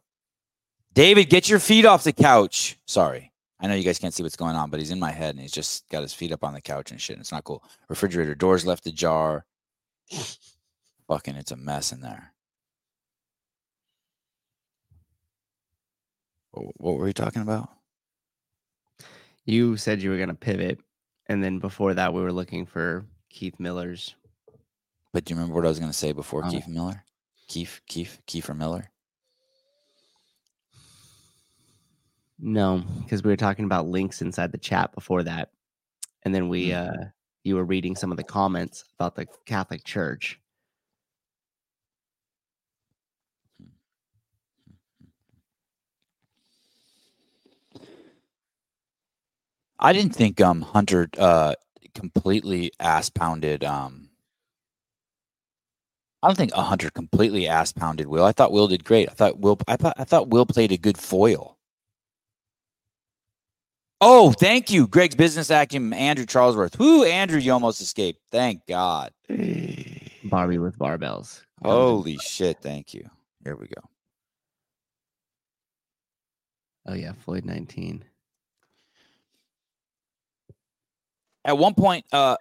David, get your feet off the couch. Sorry. I know you guys can't see what's going on, but he's in my head and he's just got his feet up on the couch and shit. And it's not cool. Refrigerator doors left ajar. Fucking, it's a mess in there. What were we talking about? you said you were going to pivot. And then before that, we were looking for Keith Miller's. But do you remember what I was going to say before Oh. Keith Miller? Keith, Keith, Kiefer Miller. No, because we were talking about links inside the chat before that. And then we, Mm. uh, you were reading some of the comments about the Catholic Church. I didn't think um Hunter uh completely ass pounded um I don't think a Hunter completely ass pounded Will. I thought Will did great. I thought Will I thought I thought Will played a good foil. Oh, thank you. Greg's business acumen, Andrew Charlesworth. Whoo, Andrew, you almost escaped. Thank God. Barbie with barbells. Holy shit, thank you. Here we go. Oh, yeah. Floyd 19. At one point uh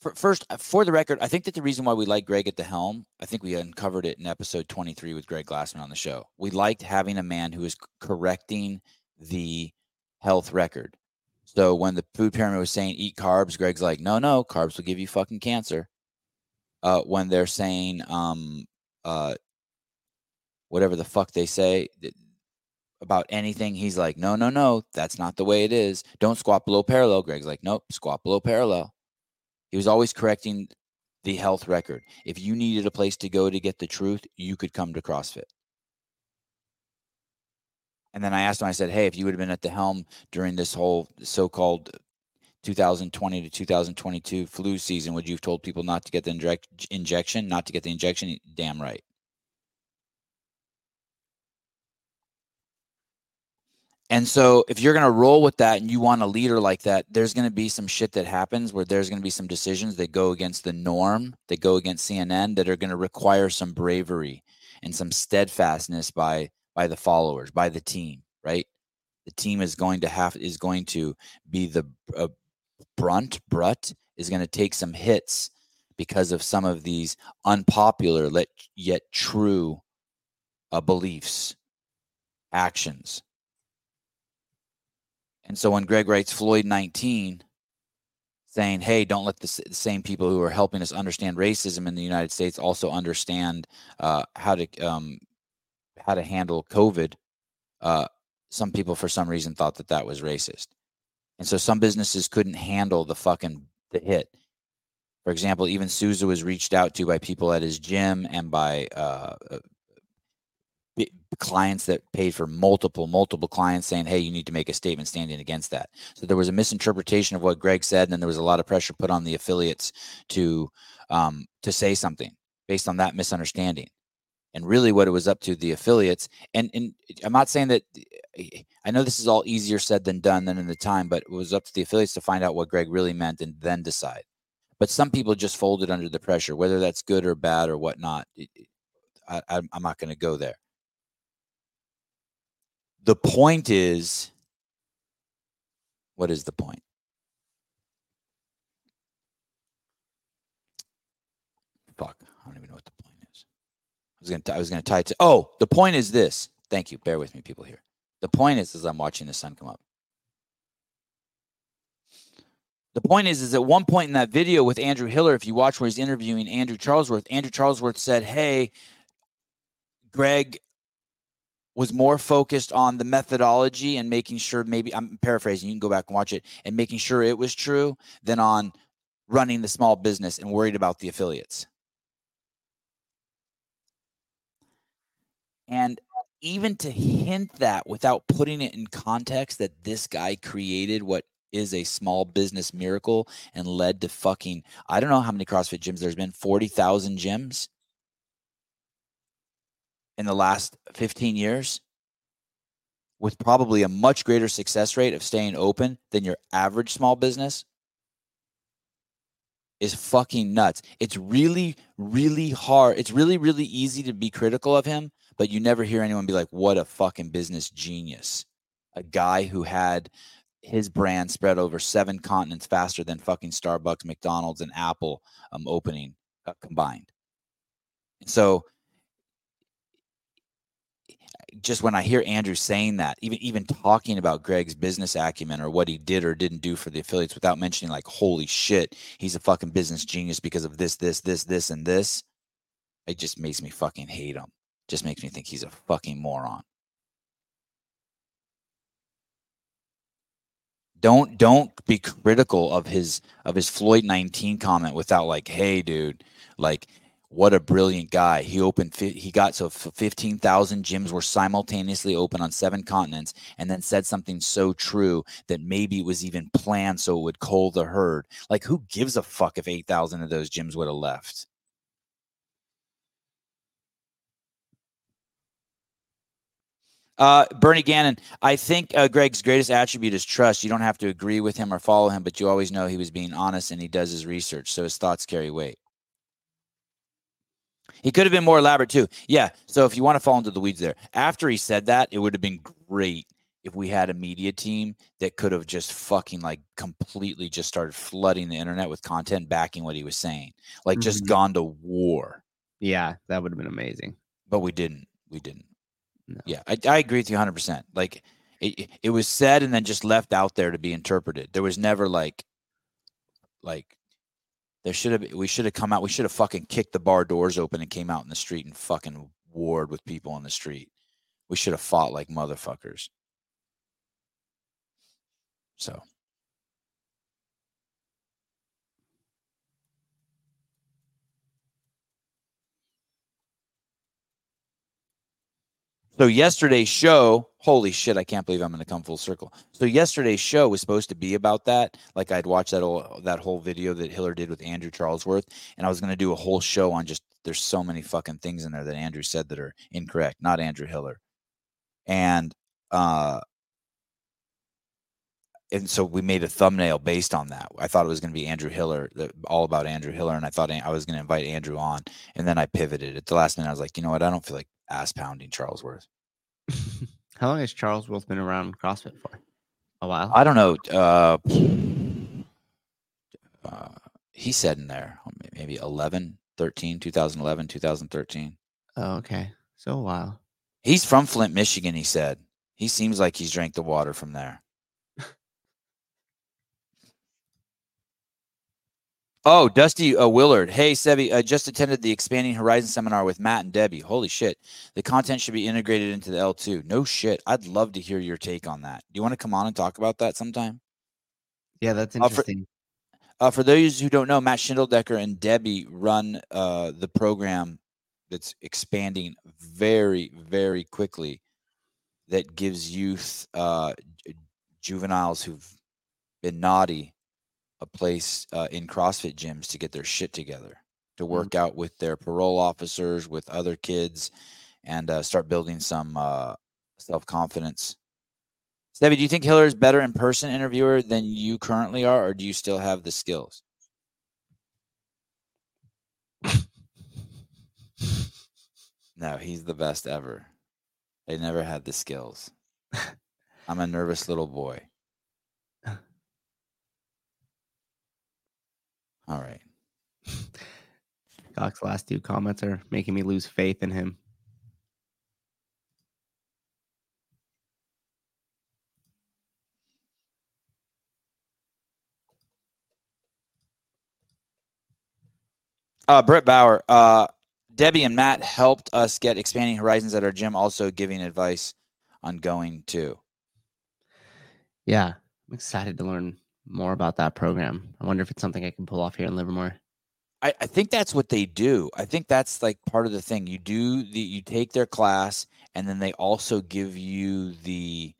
for, first uh, for the record i think that the reason why we like greg at the helm i think we uncovered it in episode 23 with greg glassman on the show. We liked having a man who is correcting the health record. So when the food pyramid was saying eat carbs greg's like no no carbs will give you fucking cancer. Uh when they're saying um uh whatever the fuck they say about anything. He's like, no, no, no, that's not the way it is. Don't squat below parallel. Greg's like, nope, squat below parallel. He was always correcting the health record. If you needed a place to go to get the truth, you could come to CrossFit. And then I asked him, I said, hey, if you would have been at the helm during this whole so called 2020 to 2022 flu season, would you have told people not to get the inject- injection, not to get the injection? Damn right. And so if you're going to roll with that and you want a leader like that, there's going to be some shit that happens where there's going to be some decisions that go against the norm, that go against CNN that are going to require some bravery and some steadfastness by by the followers, by the team, right? The team is going to have is going to be the uh, brunt, is going to take some hits because of some of these unpopular yet true uh, beliefs, actions. And so when Greg writes Floyd 19, saying, hey, don't let the, same people who are helping us understand racism in the United States also understand uh, how to um, how to handle COVID. Uh, some people, for some reason, thought that that was racist, and so some businesses couldn't handle the fucking the hit. For example, even Souza was reached out to by people at his gym and by uh, uh, clients that paid for multiple multiple clients saying hey you need to make a statement standing against that. So there was a misinterpretation of what greg said and then there was a lot of pressure put on the affiliates to um, to say something based on that misunderstanding. And really what it was up to the affiliates and and i'm not saying that i know this is all easier said than done than in the time but it was up to the affiliates to find out what greg really meant and then decide. But some people just folded under the pressure whether that's good or bad or whatnot I, I'm not going to go there the point is what is the point? Fuck i don't even know what the point is. I was gonna t- i was gonna tie it to oh the point is this. Thank you. Bear with me people here. The point is as i'm watching the sun come up. The point is, is at one point in that video with Andrew Hiller, if you watch where he's interviewing Andrew Charlesworth, Andrew Charlesworth said, Hey, Greg was more focused on the methodology and making sure maybe I'm paraphrasing, you can go back and watch it, and making sure it was true than on running the small business and worried about the affiliates. And even to hint that without putting it in context that this guy created what is a small business miracle and led to fucking I don't know how many CrossFit gyms there's been 40,000 gyms in the last 15 years with probably a much greater success rate of staying open than your average small business is fucking nuts. It's really, really hard. It's really, really easy to be critical of him, but you never hear anyone be like, what a fucking business genius. A guy who had his brand spread over seven continents faster than fucking Starbucks, McDonald's, and Apple um, opening uh, combined. So just when I hear Andrew saying that, even even talking about Greg's business acumen or what he did or didn't do for the affiliates without mentioning like, holy shit, he's a fucking business genius because of this, this, this, this, and this, it just makes me fucking hate him. Just makes me think he's a fucking moron. Don't don't be critical of his of his Floyd 19 comment without like, hey, dude, like what a brilliant guy. He opened, he got so 15,000 gyms were simultaneously open on seven continents and then said something so true that maybe it was even planned so it would cull the herd. Like, who gives a fuck if 8,000 of those gyms would have left? Uh, Bernie Gannon, I think uh, Greg's greatest attribute is trust. You don't have to agree with him or follow him, but you always know he was being honest and he does his research, so his thoughts carry weight. He could have been more elaborate too. Yeah. So if you want to fall into the weeds there, after he said that, it would have been great if we had a media team that could have just fucking like completely just started flooding the internet with content backing what he was saying, like just mm-hmm. gone to war. Yeah, that would have been amazing. But we didn't. We didn't. No. Yeah, I, I agree with you 100%. Like it, it was said and then just left out there to be interpreted. There was never like, like there should have we should have come out. We should have fucking kicked the bar doors open and came out in the street and fucking warred with people on the street. We should have fought like motherfuckers. So So yesterday's show, holy shit, I can't believe I'm going to come full circle. So yesterday's show was supposed to be about that. Like I'd watched that whole that whole video that Hiller did with Andrew Charlesworth, and I was going to do a whole show on just there's so many fucking things in there that Andrew said that are incorrect, not Andrew Hiller. And uh and so we made a thumbnail based on that. I thought it was going to be Andrew Hiller, all about Andrew Hiller, and I thought I was going to invite Andrew on, and then I pivoted at the last minute. I was like, you know what? I don't feel like ass pounding Charlesworth. How long has Charlesworth been around CrossFit for? A while. I don't know. Uh, uh, he said in there maybe 11, 13, 2011, 2013. Oh, okay. So a while. He's from Flint, Michigan. He said he seems like he's drank the water from there. Oh, Dusty uh, Willard. Hey, Sevi, I just attended the Expanding Horizon seminar with Matt and Debbie. Holy shit. The content should be integrated into the L2. No shit. I'd love to hear your take on that. Do you want to come on and talk about that sometime? Yeah, that's interesting. Uh, for, uh, for, those who don't know, Matt Schindeldecker and Debbie run uh, the program that's expanding very, very quickly that gives youth, uh, juveniles who've been naughty a place uh, in CrossFit gyms to get their shit together, to mm. work mm-hmm. out with their parole officers, with other kids, and uh, start building some uh, self confidence. Stevie, do you think Hiller is better in person interviewer than you currently are, or do you still have the skills? no, he's the best ever. I never had the skills. I'm a nervous little boy. All right. Cox's last two comments are making me lose faith in him. Uh, Britt Bauer, uh, Debbie and Matt helped us get expanding horizons at our gym, also giving advice on going to. Yeah, I'm excited to learn more about that program. I wonder if it's something I can pull off here in Livermore. I, I think that's what they do. I think that's like part of the thing. You do the you take their class and then they also give you the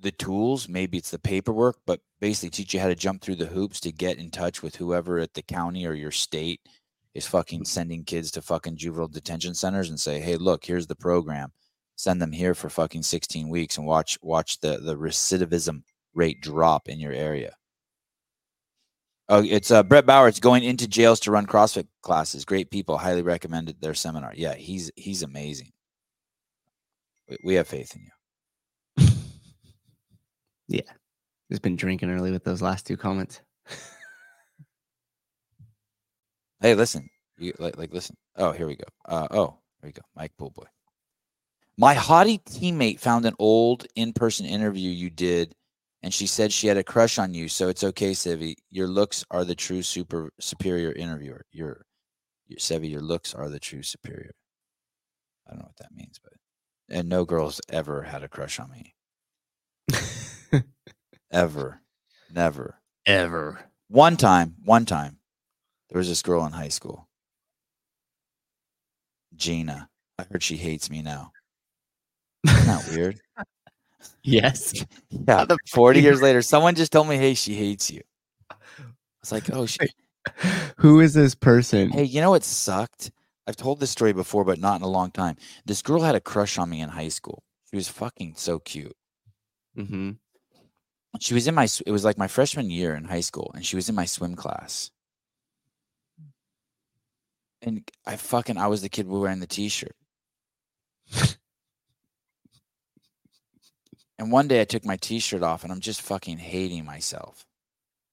the tools. Maybe it's the paperwork, but basically teach you how to jump through the hoops to get in touch with whoever at the county or your state is fucking sending kids to fucking juvenile detention centers and say, hey, look, here's the program. Send them here for fucking 16 weeks and watch watch the the recidivism rate drop in your area. Oh, it's uh, Brett Bauer. It's going into jails to run CrossFit classes. Great people. Highly recommended their seminar. Yeah, he's he's amazing. We, we have faith in you. yeah, just been drinking early with those last two comments. hey, listen, you like like listen. Oh, here we go. Uh, oh, here we go. Mike Poolboy. My haughty teammate found an old in-person interview you did and she said she had a crush on you. So it's okay, Sevi. Your looks are the true super superior interviewer. Your, your Sevi, your looks are the true superior. I don't know what that means, but and no girls ever had a crush on me. ever, never, ever. One time, one time, there was this girl in high school, Gina. I heard she hates me now. Isn't that weird? Yes. Yeah. 40 years later, someone just told me, hey, she hates you. I was like, oh, she... who is this person? Hey, you know what sucked? I've told this story before, but not in a long time. This girl had a crush on me in high school. She was fucking so cute. Mm-hmm. She was in my, it was like my freshman year in high school, and she was in my swim class. And I fucking, I was the kid wearing the t shirt. And one day I took my t-shirt off and I'm just fucking hating myself.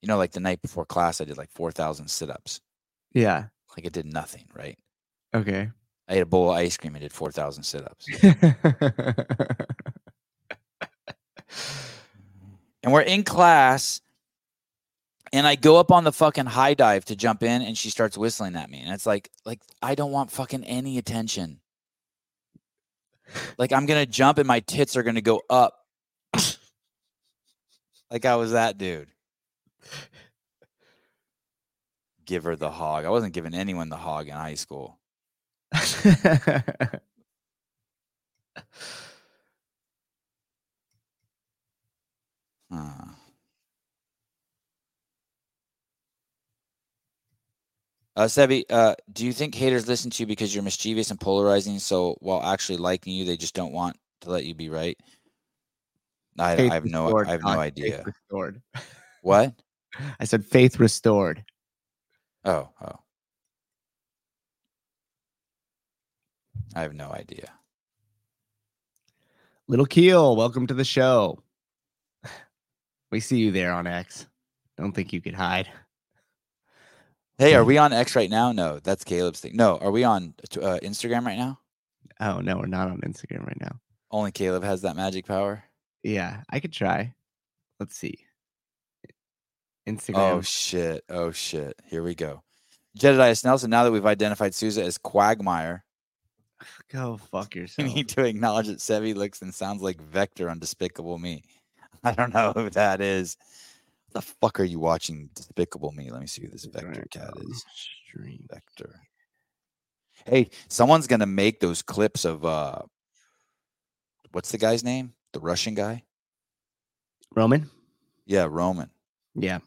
You know, like the night before class, I did like 4,000 sit-ups. Yeah. Like I did nothing, right? Okay. I ate a bowl of ice cream and did 4,000 sit-ups. and we're in class and I go up on the fucking high dive to jump in and she starts whistling at me. And it's like, like I don't want fucking any attention. Like I'm going to jump and my tits are going to go up like I was that dude. Give her the hog. I wasn't giving anyone the hog in high school. huh. Uh, Sevi, uh, do you think haters listen to you because you're mischievous and polarizing? So while actually liking you, they just don't want to let you be right? I, I have no I have no idea. restored. What? I said faith restored. Oh, oh. I have no idea. Little Keel, welcome to the show. We see you there on X. Don't think you could hide. Hey, are we on X right now? No, that's Caleb's thing. No, are we on uh, Instagram right now? Oh no, we're not on Instagram right now. Only Caleb has that magic power. Yeah, I could try. Let's see. Instagram. Oh shit! Oh shit! Here we go. Jedediah Nelson. Now that we've identified Souza as Quagmire, Go fuck we yourself. need to acknowledge that Sevi looks and sounds like Vector on Despicable Me. I don't know who that is. the fuck are you watching Despicable Me? Let me see who this Vector cat is. Stream. Vector. Hey, someone's gonna make those clips of uh what's the guy's name? The Russian guy? Roman? Yeah, Roman. Yeah.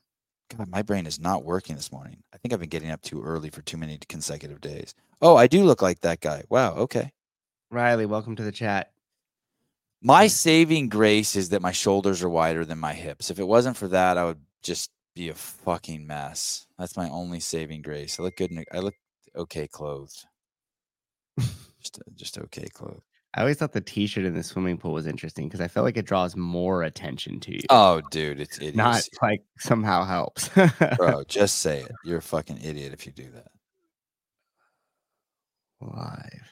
God, my brain is not working this morning. I think I've been getting up too early for too many consecutive days. Oh, I do look like that guy. Wow, okay. Riley, welcome to the chat. My saving grace is that my shoulders are wider than my hips. If it wasn't for that, I would just be a fucking mess. That's my only saving grace. I look good. In, I look okay clothed. just, just okay clothed. I always thought the t-shirt in the swimming pool was interesting because I felt like it draws more attention to you. Oh, dude, it's idiocy. not like somehow helps. Bro, just say it. You're a fucking idiot if you do that. Live.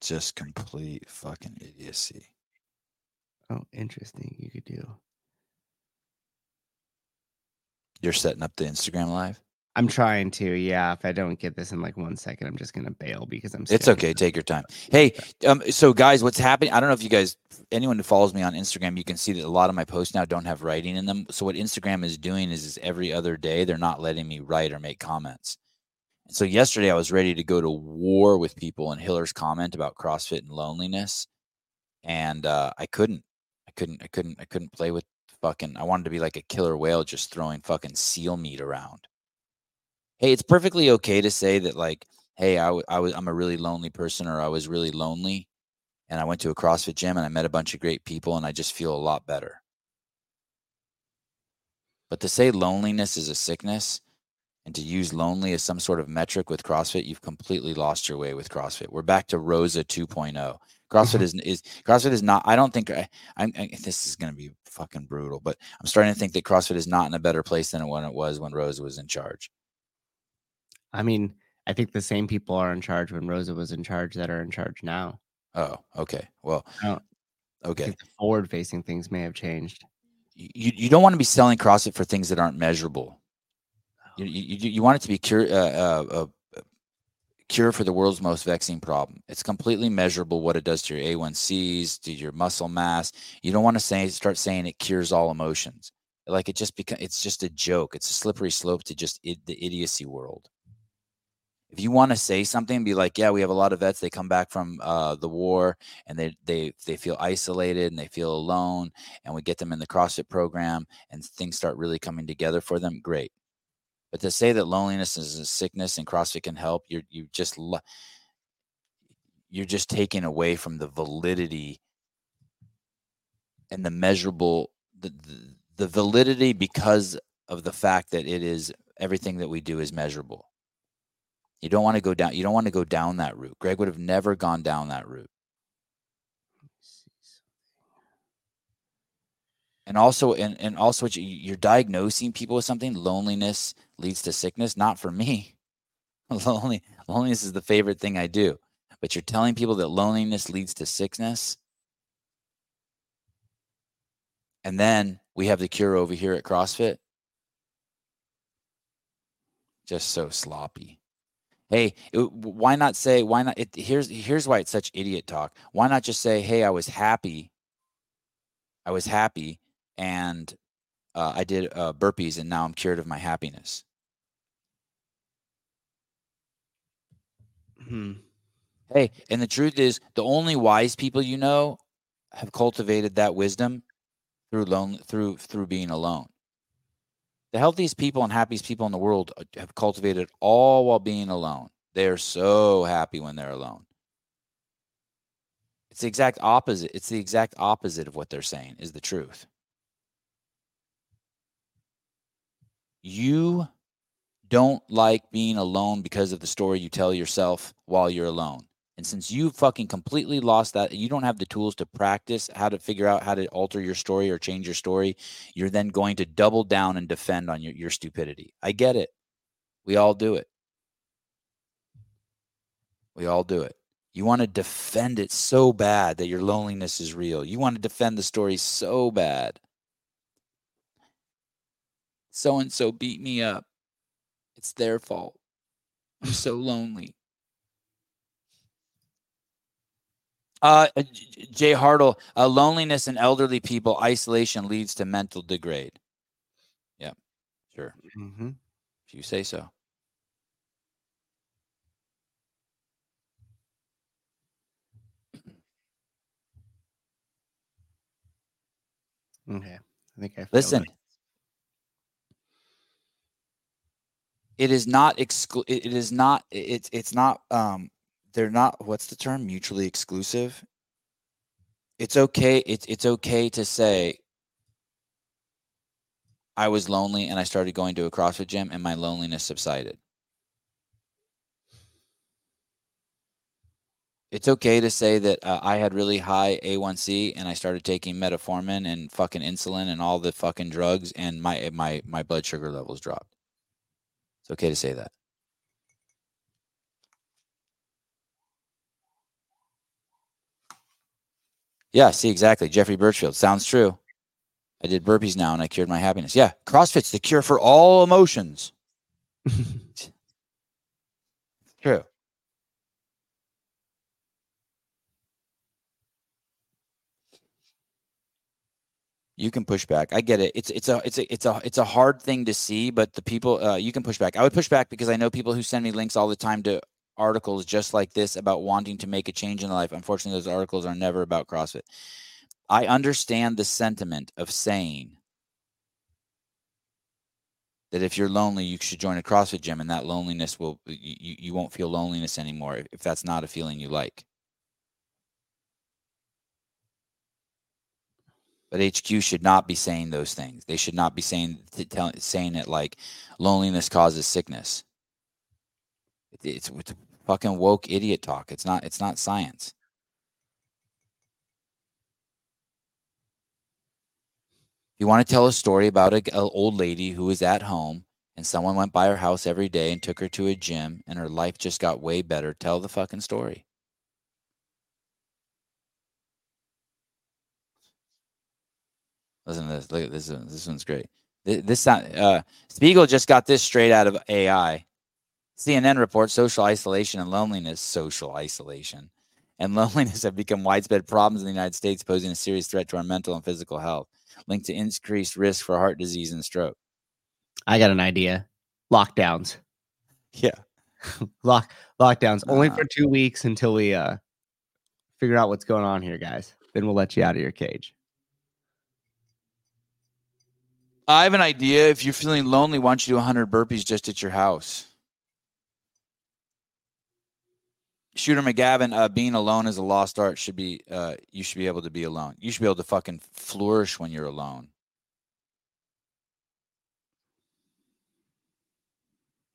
Just complete fucking idiocy. Oh, interesting. You could do. You're setting up the Instagram live. I'm trying to. Yeah. If I don't get this in like one second, I'm just gonna bail because I'm. It's okay. Take your time. Hey, um, so guys, what's happening? I don't know if you guys, anyone who follows me on Instagram, you can see that a lot of my posts now don't have writing in them. So what Instagram is doing is, is every other day they're not letting me write or make comments. And so yesterday I was ready to go to war with people and Hiller's comment about CrossFit and loneliness, and uh, I couldn't. I couldn't. I couldn't. I couldn't play with fucking. I wanted to be like a killer whale, just throwing fucking seal meat around hey, it's perfectly okay to say that like, hey, I, w- I was I'm a really lonely person or I was really lonely and I went to a CrossFit gym and I met a bunch of great people and I just feel a lot better. But to say loneliness is a sickness and to use lonely as some sort of metric with CrossFit, you've completely lost your way with CrossFit. We're back to Roza 2.0. CrossFit mm-hmm. is is CrossFit is not. I don't think I, I'm. I, this is going to be fucking brutal, but I'm starting to think that CrossFit is not in a better place than when it was when Roza was in charge. I mean, I think the same people are in charge when Roza was in charge that are in charge now. Oh, okay. Well, okay. forward facing things may have changed. You, you don't want to be selling CrossFit for things that aren't measurable. You, you, you want it to be cure, uh, uh, uh, cure for the world's most vexing problem. It's completely measurable what it does to your A1Cs, to your muscle mass. You don't want to say start saying it cures all emotions. Like it just becomes it's just a joke. It's a slippery slope to just the idiocy world if you want to say something, be like, yeah, we have a lot of vets. They come back from uh, the war and they they they feel isolated and they feel alone, and we get them in the CrossFit program and things start really coming together for them. Great, but to say that loneliness is a sickness and CrossFit can help, you're you just you're just taking away from the validity and the measurable the, the, the validity because of the fact that it is everything that we do is measurable you don't want to go down. You don't want to go down that route. Greg would have never gone down that route. And also, and, and also, you're diagnosing people with something. Loneliness leads to sickness. Not for me. Lonely, loneliness is the favorite thing I do. But you're telling people that loneliness leads to sickness. And then we have the cure over here at CrossFit. Just so sloppy. Hey, it, why not say why not? It, here's here's why it's such idiot talk. Why not just say, "Hey, I was happy. I was happy, and uh, I did uh, burpees, and now I'm cured of my happiness." Hmm. Hey, and the truth is, the only wise people you know have cultivated that wisdom through lone through through being alone. The healthiest people and happiest people in the world uh, have cultivated all while being alone. They're so happy when they're alone. It's the exact opposite. It's the exact opposite of what they're saying is the truth. You don't like being alone because of the story you tell yourself while you're alone. And since you fucking completely lost that, you don't have the tools to practice how to figure out how to alter your story or change your story. You're then going to double down and defend on your, your stupidity. I get it. We all do it. We all do it. You want to defend it so bad that your loneliness is real. You want to defend the story so bad. So and so beat me up. It's their fault. I'm so lonely. Uh, Jay Hartle, uh, loneliness in elderly people, isolation leads to mental degrade. Yeah, sure. Mm-hmm. If you say so. Okay, I think I listen. It is not exclu- It is not. It's it's not um they're not what's the term? Mutually exclusive? It's okay it's it's okay to say i was lonely and i started going to a crossfit gym and my loneliness subsided. It's okay to say that uh, i had really high a1c and i started taking metformin and fucking insulin and all the fucking drugs and my my my blood sugar levels dropped. It's okay to say that Yeah, see, exactly. Jeffrey Birchfield. Sounds true. I did burpees now and I cured my happiness. Yeah, CrossFit's the cure for all emotions. True. You can push back. I get it. It's it's a it's a it's a it's a hard thing to see, but the people uh, you can push back. I would push back because I know people who send me links all the time to articles just like this about wanting to make a change in life. Unfortunately, those articles are never about CrossFit. I understand the sentiment of saying that if you're lonely, you should join a CrossFit gym, and that loneliness will you, you won't feel loneliness anymore if that's not a feeling you like. But HQ should not be saying those things. They should not be saying tell, saying it like loneliness causes sickness. It's, it's fucking woke idiot talk. It's not. It's not science. You want to tell a story about an old lady who was at home and someone went by her house every day and took her to a gym and her life just got way better. Tell the fucking story. Listen to this. Look at this. one. This one's great. This uh, Spiegel just got this straight out of AI. CNN reports social isolation and loneliness, social isolation, and loneliness have become widespread problems in the United States, posing a serious threat to our mental and physical health, linked to increased risk for heart disease and stroke. I got an idea. Lockdowns. Yeah. Lock lockdowns uh, only for two weeks until we uh figure out what's going on here, guys. Then we'll let you out of your cage. I have an idea. If you're feeling lonely, why don't you do 100 burpees just at your house? Shooter McGavin, uh, being alone is a lost art. Should be uh, you should be able to be alone. You should be able to fucking flourish when you're alone.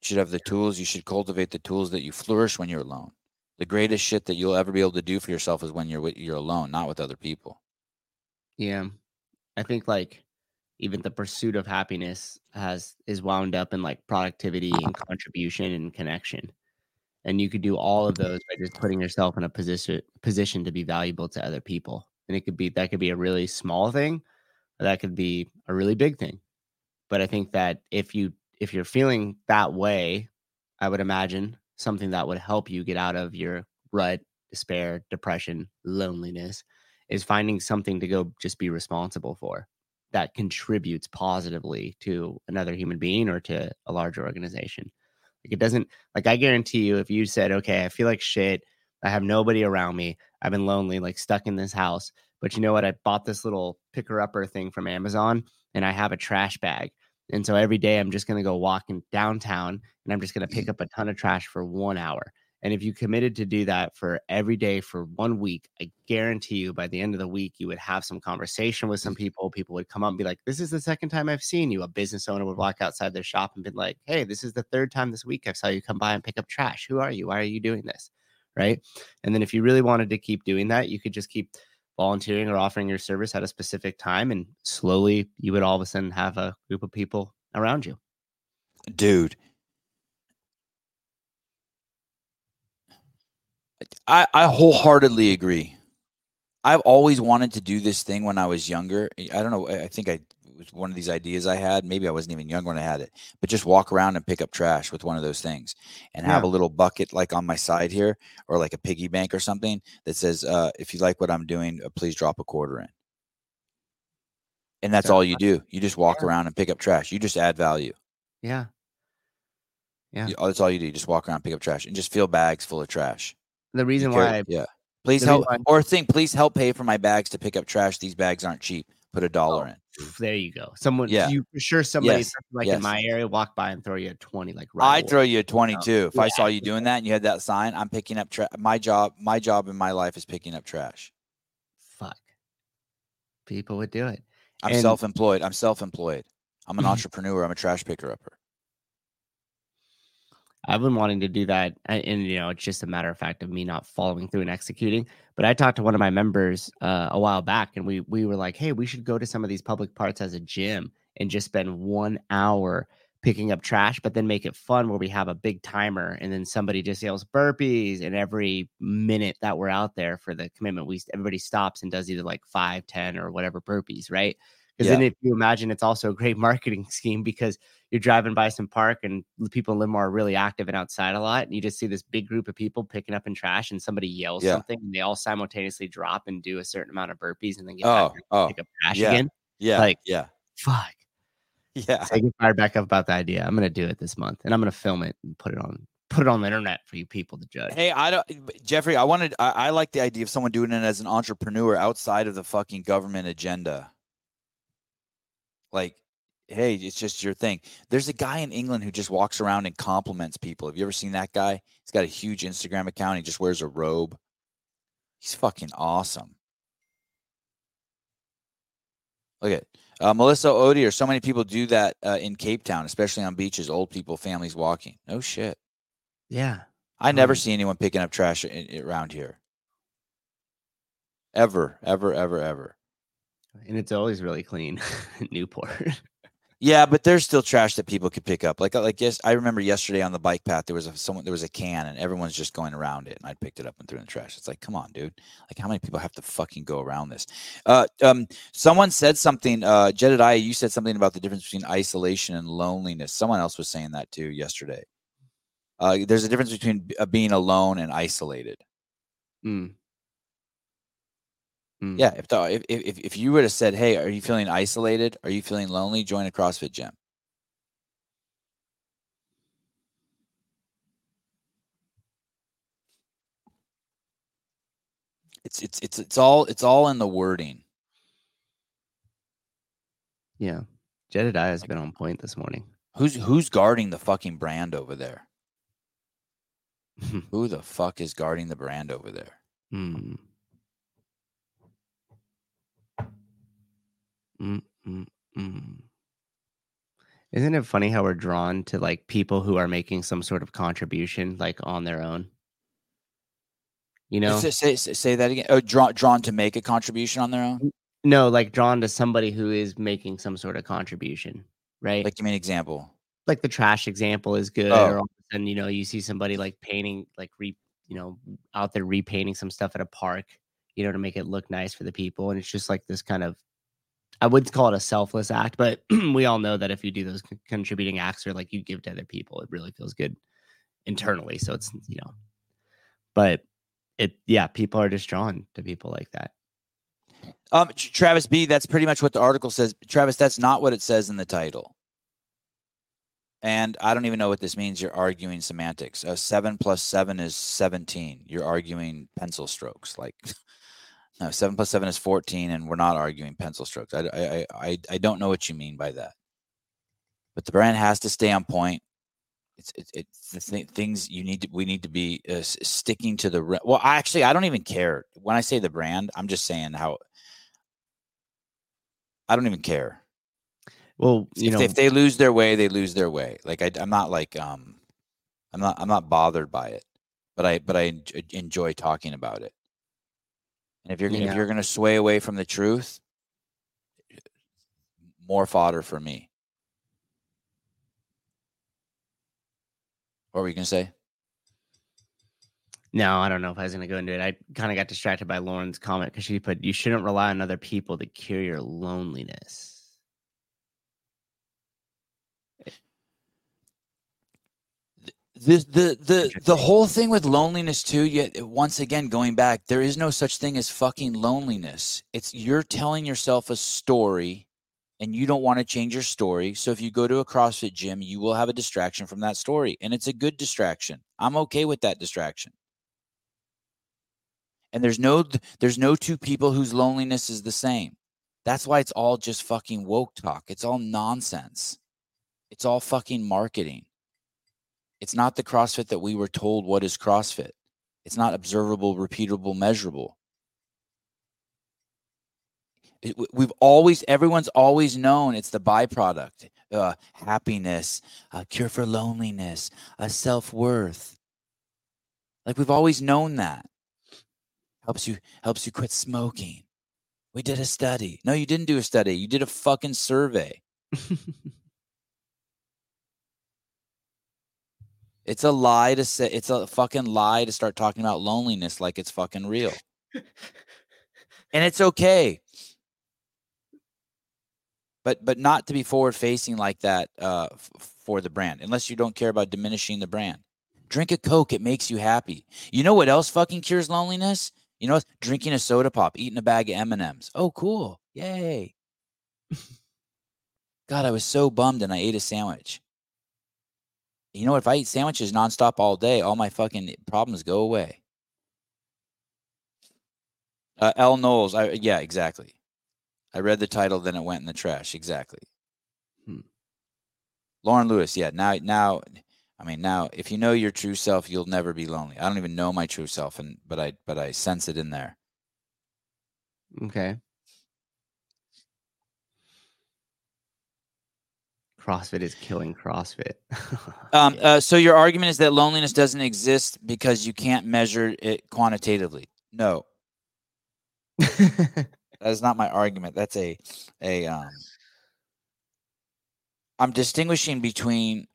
You should have the tools. You should cultivate the tools that you flourish when you're alone. The greatest shit that you'll ever be able to do for yourself is when you're you're alone, not with other people. Yeah, I think like even the pursuit of happiness has is wound up in like productivity and contribution and connection and you could do all of those by just putting yourself in a position position to be valuable to other people and it could be that could be a really small thing that could be a really big thing but i think that if you if you're feeling that way i would imagine something that would help you get out of your rut despair depression loneliness is finding something to go just be responsible for that contributes positively to another human being or to a larger organization. Like it doesn't like I guarantee you if you said, "Okay, I feel like shit. I have nobody around me. I've been lonely, like stuck in this house." But you know what? I bought this little picker upper thing from Amazon and I have a trash bag. And so every day I'm just going to go walking downtown and I'm just going to pick mm-hmm. up a ton of trash for 1 hour. And if you committed to do that for every day for one week, I guarantee you by the end of the week, you would have some conversation with some people. People would come up and be like, This is the second time I've seen you. A business owner would walk outside their shop and be like, Hey, this is the third time this week I've saw you come by and pick up trash. Who are you? Why are you doing this? Right. And then if you really wanted to keep doing that, you could just keep volunteering or offering your service at a specific time. And slowly you would all of a sudden have a group of people around you. Dude, I, I wholeheartedly agree. I've always wanted to do this thing when I was younger. I don't know. I think I it was one of these ideas I had. Maybe I wasn't even young when I had it, but just walk around and pick up trash with one of those things and yeah. have a little bucket like on my side here or like a piggy bank or something that says, uh, if you like what I'm doing, uh, please drop a quarter in. And that's all you do. You just walk yeah. around and pick up trash. You just add value. Yeah. Yeah. That's all you do. You just walk around, pick up trash, and just fill bags full of trash. The reason why, I, yeah, please help or think, please help pay for my bags to pick up trash. These bags aren't cheap. Put a dollar oh, in. There you go. Someone, yeah, you for sure somebody yes. like yes. in my area walk by and throw you a twenty. Like right I'd throw you a twenty-two if yeah. I saw you doing that and you had that sign. I'm picking up trash. My job, my job in my life is picking up trash. Fuck, people would do it. I'm and, self-employed. I'm self-employed. I'm an entrepreneur. I'm a trash picker upper. I've been wanting to do that, and you know, it's just a matter of fact of me not following through and executing. But I talked to one of my members uh, a while back, and we we were like, "Hey, we should go to some of these public parts as a gym and just spend one hour picking up trash, but then make it fun where we have a big timer, and then somebody just yells burpees, and every minute that we're out there for the commitment, we everybody stops and does either like five, ten, or whatever burpees, right? Because yeah. then if you imagine, it's also a great marketing scheme because you're driving by some park and the people in Livermore are really active and outside a lot, and you just see this big group of people picking up in trash, and somebody yells Yeah. something, and they all simultaneously drop and do a certain amount of burpees, and then get Oh, back oh, and oh. pick up trash yeah. again. Yeah. Like- yeah. Fuck. Yeah. So I get fired back up about the idea. I'm gonna do it this month, and I'm gonna film it and put it on put it on the internet for you people to judge. Hey, I don't, Jeffrey. I wanted. I, I like the idea of someone doing it as an entrepreneur outside of the fucking government agenda. Like, hey, it's just your thing. There's a guy in England who just walks around and compliments people. Have you ever seen that guy? He's got a huge Instagram account. He just wears a robe. He's fucking awesome. Look at uh, Melissa Odier. So many people do that uh, in Cape Town, especially on beaches. Old people, families walking. No shit. Yeah. I never Um, see anyone picking up trash i- i- around here. Ever, ever, ever, ever. And it's always really clean in Newport. Yeah, but there's still trash that people could pick up. Like, uh, like yes, I remember yesterday on the bike path there was a someone there was a can and everyone's just going around it, and I picked it up and threw it in the trash. It's like, come on, dude. Like, how many people have to fucking go around this? Uh, um, someone said something. Uh, Jedediah, you said something about the difference between isolation and loneliness. Someone else was saying that too yesterday. Uh, there's a difference between uh, being alone and isolated. Mm. Mm. Yeah, if the if if if you would have said, "Hey, are you feeling isolated? Are you feeling lonely? Join a CrossFit gym." It's it's it's it's all it's all in the wording. Yeah. Jedediah has been on point this morning. Who's who's guarding the fucking brand over there? Who the fuck is guarding the brand over there? Mm. Mm, mm, mm. Isn't it funny how we're drawn to like people who are making some sort of contribution like on their own? You know, Say, say, say- that again. Oh, drawn drawn to make a contribution on their own. no, like drawn to somebody who is making some sort of contribution, right? Like, give me an example. like the trash example is good Oh. or all of a sudden you know you see somebody like painting like re you know out there repainting some stuff at a park you know to make it look nice for the people and it's just like this kind of i would call it a selfless act but we all know that if you do those con- contributing acts or like you give to other people it really feels good internally so it's you know but it yeah people are just drawn to people like that Um, Travis B. That's pretty much what the article says. Travis, that's not what it says in the title. And I don't even know what this means. You're arguing semantics. A seven plus seven is seventeen. You're arguing pencil strokes. Like, no, seven plus seven is fourteen, and we're not arguing pencil strokes. I, I, I, I, don't know what you mean by that. But the brand has to stay on point. It's, it's the th- things you need to. We need to be uh, sticking to the. re- Well, actually, I don't even care when I say the brand. I'm just saying how. I don't even care. well you if, know if they lose their way, they lose their way. Like I, I'm not like um, I'm not I'm not bothered by it, but I but I enjoy talking about it. And if you're gonna Yeah. if you're gonna sway away from the truth, more fodder for me. What were you gonna say? No, I don't know if I was going to go into it. I kind of got distracted by Lauren's comment because she put, you shouldn't rely on other people to cure your loneliness. The the the the whole thing with loneliness too yet once again going back there is no such thing as fucking loneliness. It's you're telling yourself a story and you don't want to change your story so if you go to a crossfit gym you will have a distraction from that story and it's a good distraction. I'm okay with that distraction. And there's no there's no two people whose loneliness is the same. That's why it's all just fucking woke talk. It's all nonsense. It's all fucking marketing it's not the CrossFit that we were told what is CrossFit. It's not observable, repeatable, measurable. It- we've always, everyone's always known it's the byproduct uh, happiness, a cure for loneliness, a self worth. Like we've always known that. Helps you, helps you quit smoking. We did a study. No, you didn't do a study. You did a fucking survey. It's a lie to say it's a fucking lie to start talking about loneliness like it's fucking real. and it's okay. but but not to be forward facing like that uh, f- for the brand, unless you don't care about diminishing the brand. Drink a Coke; it makes you happy. You know what else fucking cures loneliness? You know, drinking a soda pop, eating a bag of M and M's. Oh, cool! Yay! God, I was so bummed, and I ate a sandwich. You know, what? if I eat sandwiches nonstop all day, all my fucking problems go away. Uh, L. Knowles. I, yeah, exactly. I read the title, then it went in the trash. Exactly. Hmm. Lauren Lewis. Yeah. Now, now, I mean, now, if you know your true self, you'll never be lonely. I don't even know my true self, and but I, but I sense it in there. Okay. CrossFit is killing CrossFit. Um, uh, so your argument is that loneliness doesn't exist because you can't measure it quantitatively. No, that is not my argument. That's a a um. I'm distinguishing between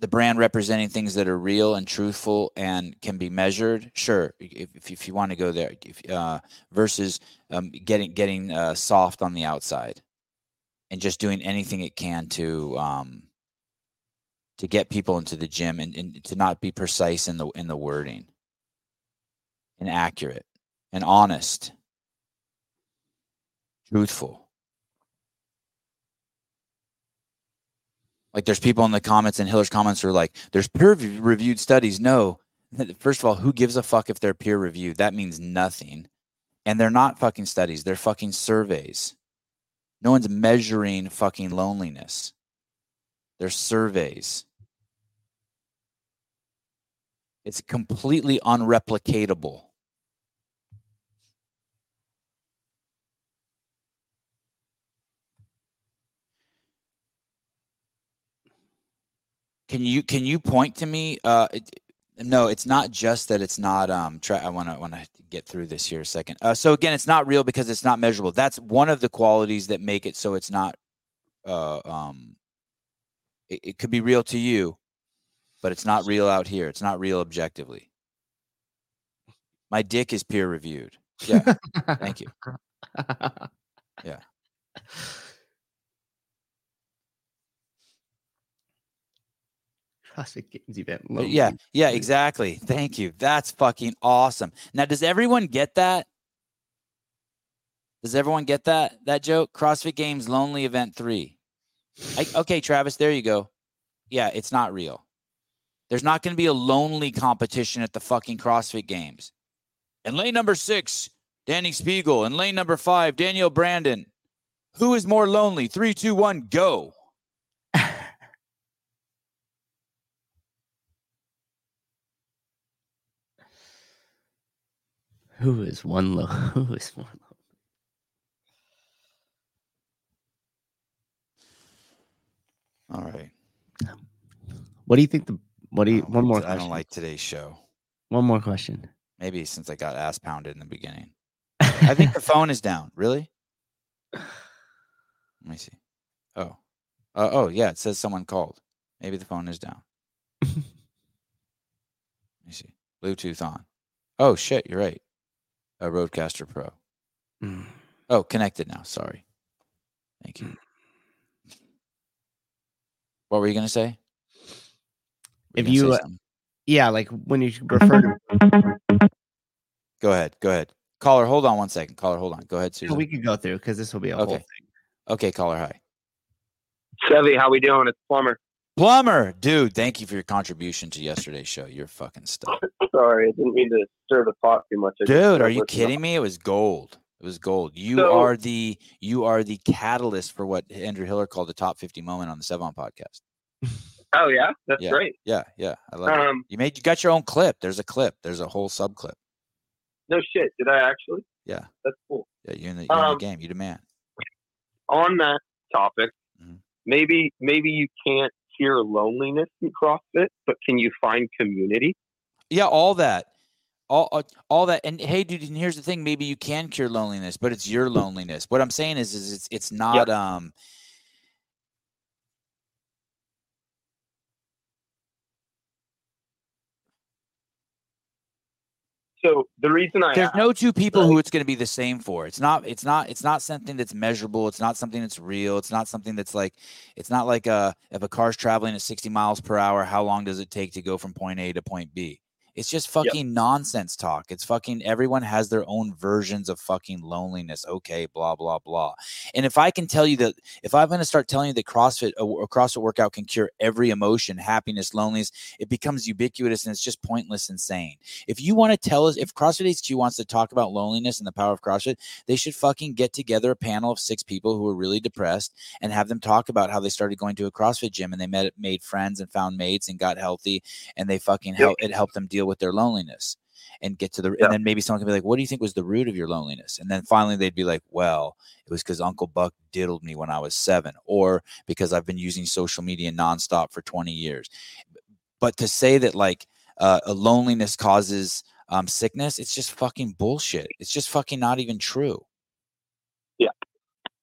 the brand representing things that are real and truthful and can be measured. Sure, if if, if you want to go there, if, uh, versus um, getting getting uh, soft on the outside and just doing anything it can to um, to get people into the gym and, and to not be precise in the in the wording. And accurate and honest. Truthful. Like there's people in the comments and hiller's comments are like there's peer reviewed studies. No. First of all who gives a fuck if they're peer reviewed? That means nothing. And they're not fucking studies. They're fucking surveys no one's measuring fucking loneliness they're surveys it's completely unreplicatable. Can you can you point to me? Uh, no, it's not just that it's not. Um, try. I want to want to get through this here a second. Uh, so again, it's not real because it's not measurable. That's one of the qualities that make it so it's not. Uh, um, it, it could be real to you, but it's not real out here. It's not real objectively. My dick is peer reviewed. Yeah. Thank you. Yeah. CrossFit Games event. Uh, Yeah. Yeah. Exactly. Thank you. That's fucking awesome. Now, does everyone get that? Does everyone get that that joke? CrossFit Games Lonely Event Three. I, okay, Travis. There you go. Yeah, it's not real. There's not going to be a lonely competition at the fucking CrossFit Games. And lane number six, Dani Speegle. And lane number five, Danielle Brandon. Who is more lonely? Three, two, one, go. Who is one low? Who is one low? All right. What do you think the? What do you? One like more. I don't like today's show. One more question. Maybe since I got ass pounded in the beginning. I think the phone is down. Really? Let me see. Oh. Uh, oh, yeah. It says someone called. Maybe the phone is down. Let me see. Bluetooth on. Oh, shit. You're right. A RodeCaster Pro. Mm. Oh, connected now. Sorry. Thank you. What were you going to say? Were If gonna say you, uh. Yeah, like when you refer to. Go ahead. Go ahead. Caller, hold on one second. Caller, hold on. Go ahead, Susan. We could go through because this will be a whole Okay. thing. Okay, caller, hi. Sevi, how we doing? It's Plumber. Plumber, dude, thank you for your contribution to yesterday's show. You're fucking stuck. Sorry, I didn't mean to stir the pot too much. I Dude, are you kidding me? It was gold. It was gold. You So- are the you are the catalyst for what Andrew Hiller called the top 50 moment on the Sevan podcast. Oh yeah, that's Yeah. great. Yeah, yeah. I love it. Um, You made you got your own clip. There's a clip. There's a whole sub clip. no shit. Did I actually? Yeah. That's cool. Yeah, you're in the, you're in Um, the game. You the man. On that topic, Mhm. maybe maybe you can't hear loneliness in CrossFit, but can you find community? Yeah, all that. All, all- all that and hey dude and here's the thing maybe you can cure loneliness but it's your loneliness what i'm saying is is it's it's not um So the reason I There's asked, no two people right. who it's going to be the same for. It's not. It's not. It's not something that's measurable. It's not something that's real. It's not something that's like. It's not like a if a car's traveling at 60 miles per hour, how long does it take to go from point A to point B? It's just fucking nonsense talk. It's fucking everyone has their own versions of fucking loneliness. Okay, blah blah blah. And if I can tell you that, if I'm going to start telling you that CrossFit a, CrossFit workout can cure every emotion, happiness, loneliness, it becomes ubiquitous and it's just pointless and insane. If you want to tell us, if CrossFit HQ wants to talk about loneliness and the power of CrossFit, they should fucking get together a panel of six people who are really depressed and have them talk about how they started going to a CrossFit gym and they met made friends and found mates and got healthy and they fucking Yep. help it helped them deal with their loneliness and get to the Yeah. and then maybe someone can be like, what do you think was the root of your loneliness? And then finally they'd be like, well, it was because Uncle Buck diddled me when I was seven, or because I've been using social media nonstop for 20 years. But to say that like uh, a loneliness causes um, sickness, it's just fucking bullshit. It's just fucking not even true. Yeah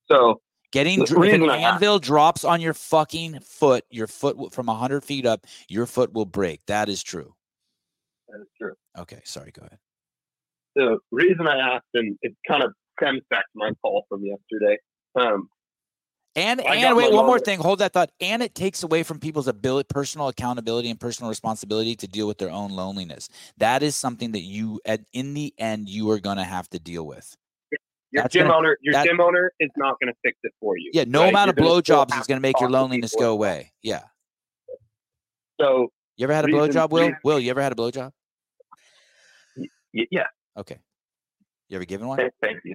so Getting if an reason I asked- anvil drops on your fucking foot, your foot from 100 feet up, your foot will break. That is true. That is true. Okay, sorry, go ahead. The reason I asked, and it kind of stems back to my call from yesterday. Um, And I and wait, one more thing. Hold that thought. And it takes away from people's ability, personal accountability, and personal responsibility to deal with their own loneliness. That is something that you, at in the end, you are going to have to deal with. your That's gym gonna- owner, your that- gym owner is not going to fix it for you. Yeah, no right? amount of You're gonna blowjobs is going to make your loneliness go away. Yeah. So You ever had a blowjob, Will? Will, you ever had a blowjob? Y- yeah, Okay. You ever given one? thank, thank you.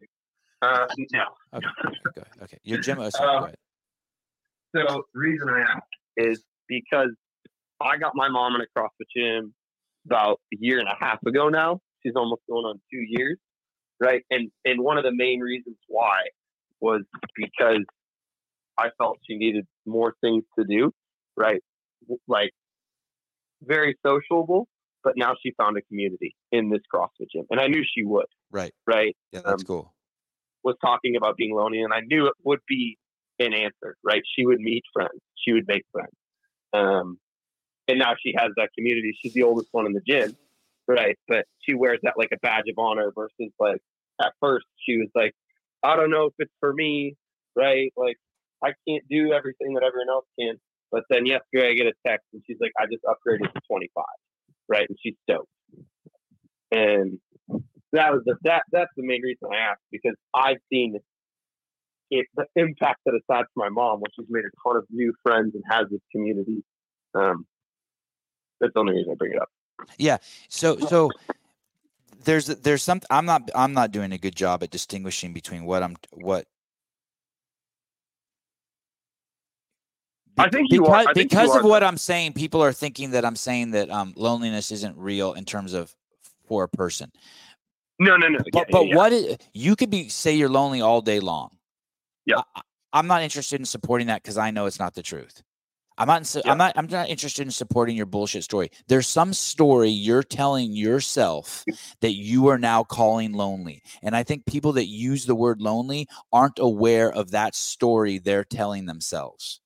Uh, no. Okay. Ahead. Okay. Your gym. Oh, sorry, Uh. So the reason I ask is because I got my mom in a CrossFit gym about a year and a half ago now. She's almost going on two years, right? And and one of the main reasons why was because I felt she needed more things to do, right? Like very sociable, but now she found a community in this CrossFit gym, and I knew she would, Right. right? Yeah, that's um, cool. was talking about being lonely, and I knew it would be an answer, right? She would meet friends, she would make friends, um, and now she has that community. She's the oldest one in the gym, right? But she wears that like a badge of honor versus like at first she was like, I don't know if it's for me, right? Like I can't do everything that everyone else can. But then yesterday I get a text and she's like, I just upgraded to 25, right? And she's stoked. And that was the that that's the main reason I asked because I've seen it the impact that it's had for my mom when she's made a ton of new friends and has this community. Um, that's the only reason I bring it up. Yeah. So so there's there's some I'm not I'm not doing a good job at distinguishing between what I'm what I think because, I think because of what I'm saying, people are thinking that I'm saying that um loneliness isn't real in terms of for a person. No, no, no. But yeah, but yeah, what is, you could be say you're lonely all day long. Yeah. I, I'm not interested in supporting that because I know it's not the truth. I'm not. Yeah. I'm not. I'm not interested in supporting your bullshit story. There's some story you're telling yourself that you are now calling lonely, and I think people that use the word lonely aren't aware of that story they're telling themselves,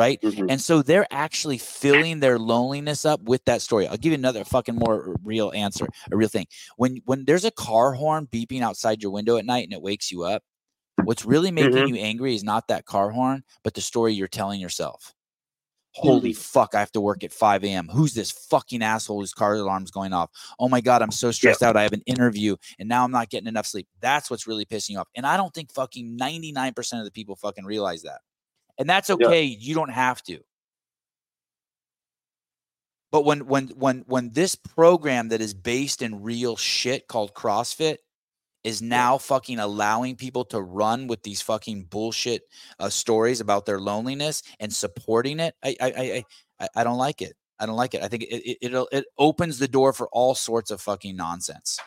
right? Mhm. And so they're actually filling their loneliness up with that story. I'll give you another fucking more real answer, a real thing. When when there's a car horn beeping outside your window at night and it wakes you up, what's really making Mhm. you angry is not that car horn, but the story you're telling yourself. Holy fuck, I have to work at 5 a.m. Who's this fucking asshole whose car alarm's going off? Oh my God, I'm so stressed out. I have an interview and now I'm not getting enough sleep. That's what's really pissing you off. And I don't think fucking 99% of the people fucking realize that. And that's Yeah. okay. You don't have to. But when when when when this program that is based in real shit called CrossFit is now fucking allowing people to run with these fucking bullshit uh, stories about their loneliness and supporting it, I I I I, I don't like it. I don't like it. I think it it it'll, it opens the door for all sorts of fucking nonsense.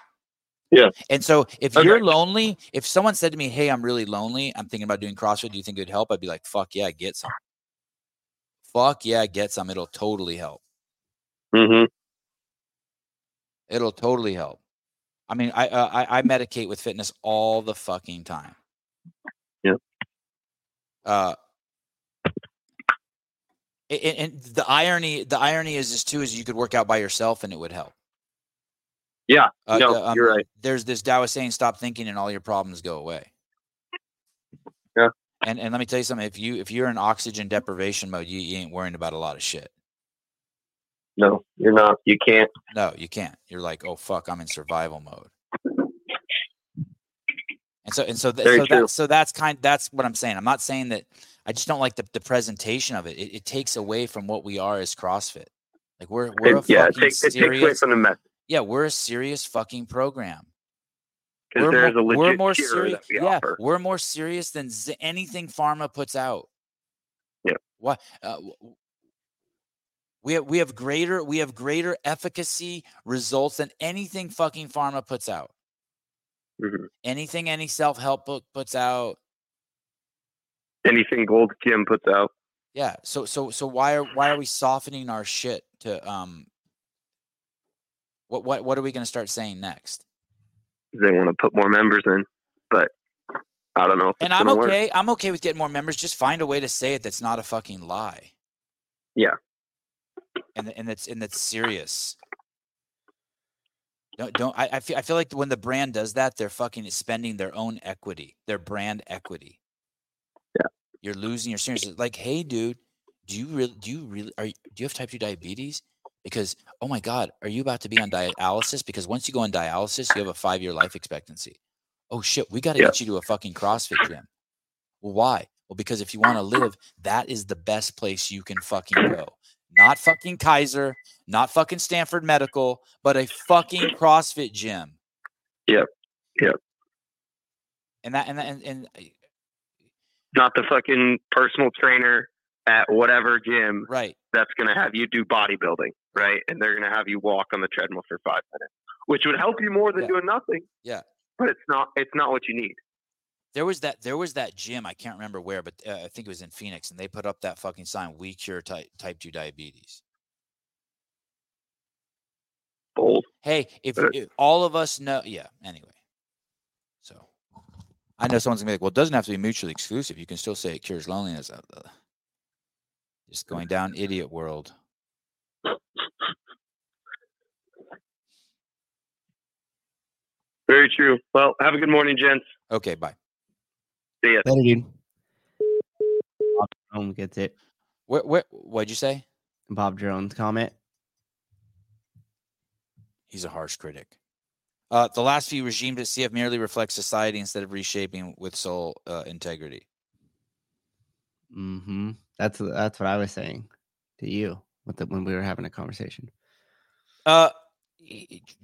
Yeah. And so if Okay. you're lonely, if someone said to me, "Hey, I'm really lonely. I'm thinking about doing CrossFit. Do you think it would help?" I'd be like, "Fuck yeah, get some. Fuck yeah, get some. It'll totally help. Mhm. It'll totally help. I mean, I uh, I, I medicate with fitness all the fucking time. Yeah. Uh. a- a- And the irony, the irony is, is too, is you could work out by yourself and it would help. Yeah, Uh, no, um, you're right. There's this Taoist saying, "Stop thinking, and all your problems go away." Yeah. And and let me tell you something. If you if you're in oxygen deprivation mode, you, you ain't worrying about a lot of shit. No, you're not. You can't. No, you can't. You're like, oh fuck, I'm in survival mode. And so and so th- so that's so that's kind that's what I'm saying. I'm not saying that I just don't like the, the presentation of it. it. It takes away from what we are as CrossFit. Like we're we're a It, yeah, it fucking takes, it takes away from the message yeah, we're a serious fucking program. because there's more, a legit we're more serious. we Yeah, offer. we're more serious than z- anything pharma puts out. Yeah. What? Uh, we have we have greater we have greater efficacy results than anything fucking pharma puts out. Mhm. Anything any self help book puts out. Anything Gold Gym puts out. Yeah. So so so why are why are we softening our shit to um? What what what are we going to start saying next? They want to put more members in, but I don't know. And I'm gonna work. okay. I'm okay with getting more members. Just find a way to say it that's not a fucking lie. Yeah. And and that's and that's serious. Don't don't I, I feel I feel like when the brand does that, they're fucking spending their own equity, their brand equity. Yeah. You're losing your serious. Like, hey, dude, do you really do you really are you, do you have type two diabetes? Because oh my god, are you about to be on dialysis? Because once you go on dialysis, you have a five year life expectancy. Oh shit, we got to Yeah. get you to a fucking CrossFit gym. Well, why? Well, because if you want to live, that is the best place you can fucking go. Not fucking Kaiser, not fucking Stanford Medical, but a fucking CrossFit gym. Yep. Yep. And that and that, and, and uh, Not the fucking personal trainer at whatever gym right. that's going to have you do bodybuilding, right? And they're going to have you walk on the treadmill for five minutes, which would help you more than Yeah. doing nothing. Yeah. But it's not. It's not what you need. There was that there was that gym, I can't remember where, but uh, I think it was in Phoenix and they put up that fucking sign, we cure type type 2 diabetes. Bold. Hey, if, if all of us know, yeah. Anyway, so I know someone's gonna be like, "Well, it doesn't have to be mutually exclusive. You can still say it cures loneliness." Just going down idiot world. Very true. Well, have a good morning, gents. Okay, bye. See ya. Later, dude. Bob Jerome gets it. Where, where, what'd you say? Bob Jerome's comment. He's a harsh critic. Uh, the last few regimes at CF merely reflect society instead of reshaping with soul uh, integrity. Mm-hmm. That's that's what I was saying to you with the, when we were having a conversation. Uh, y- y-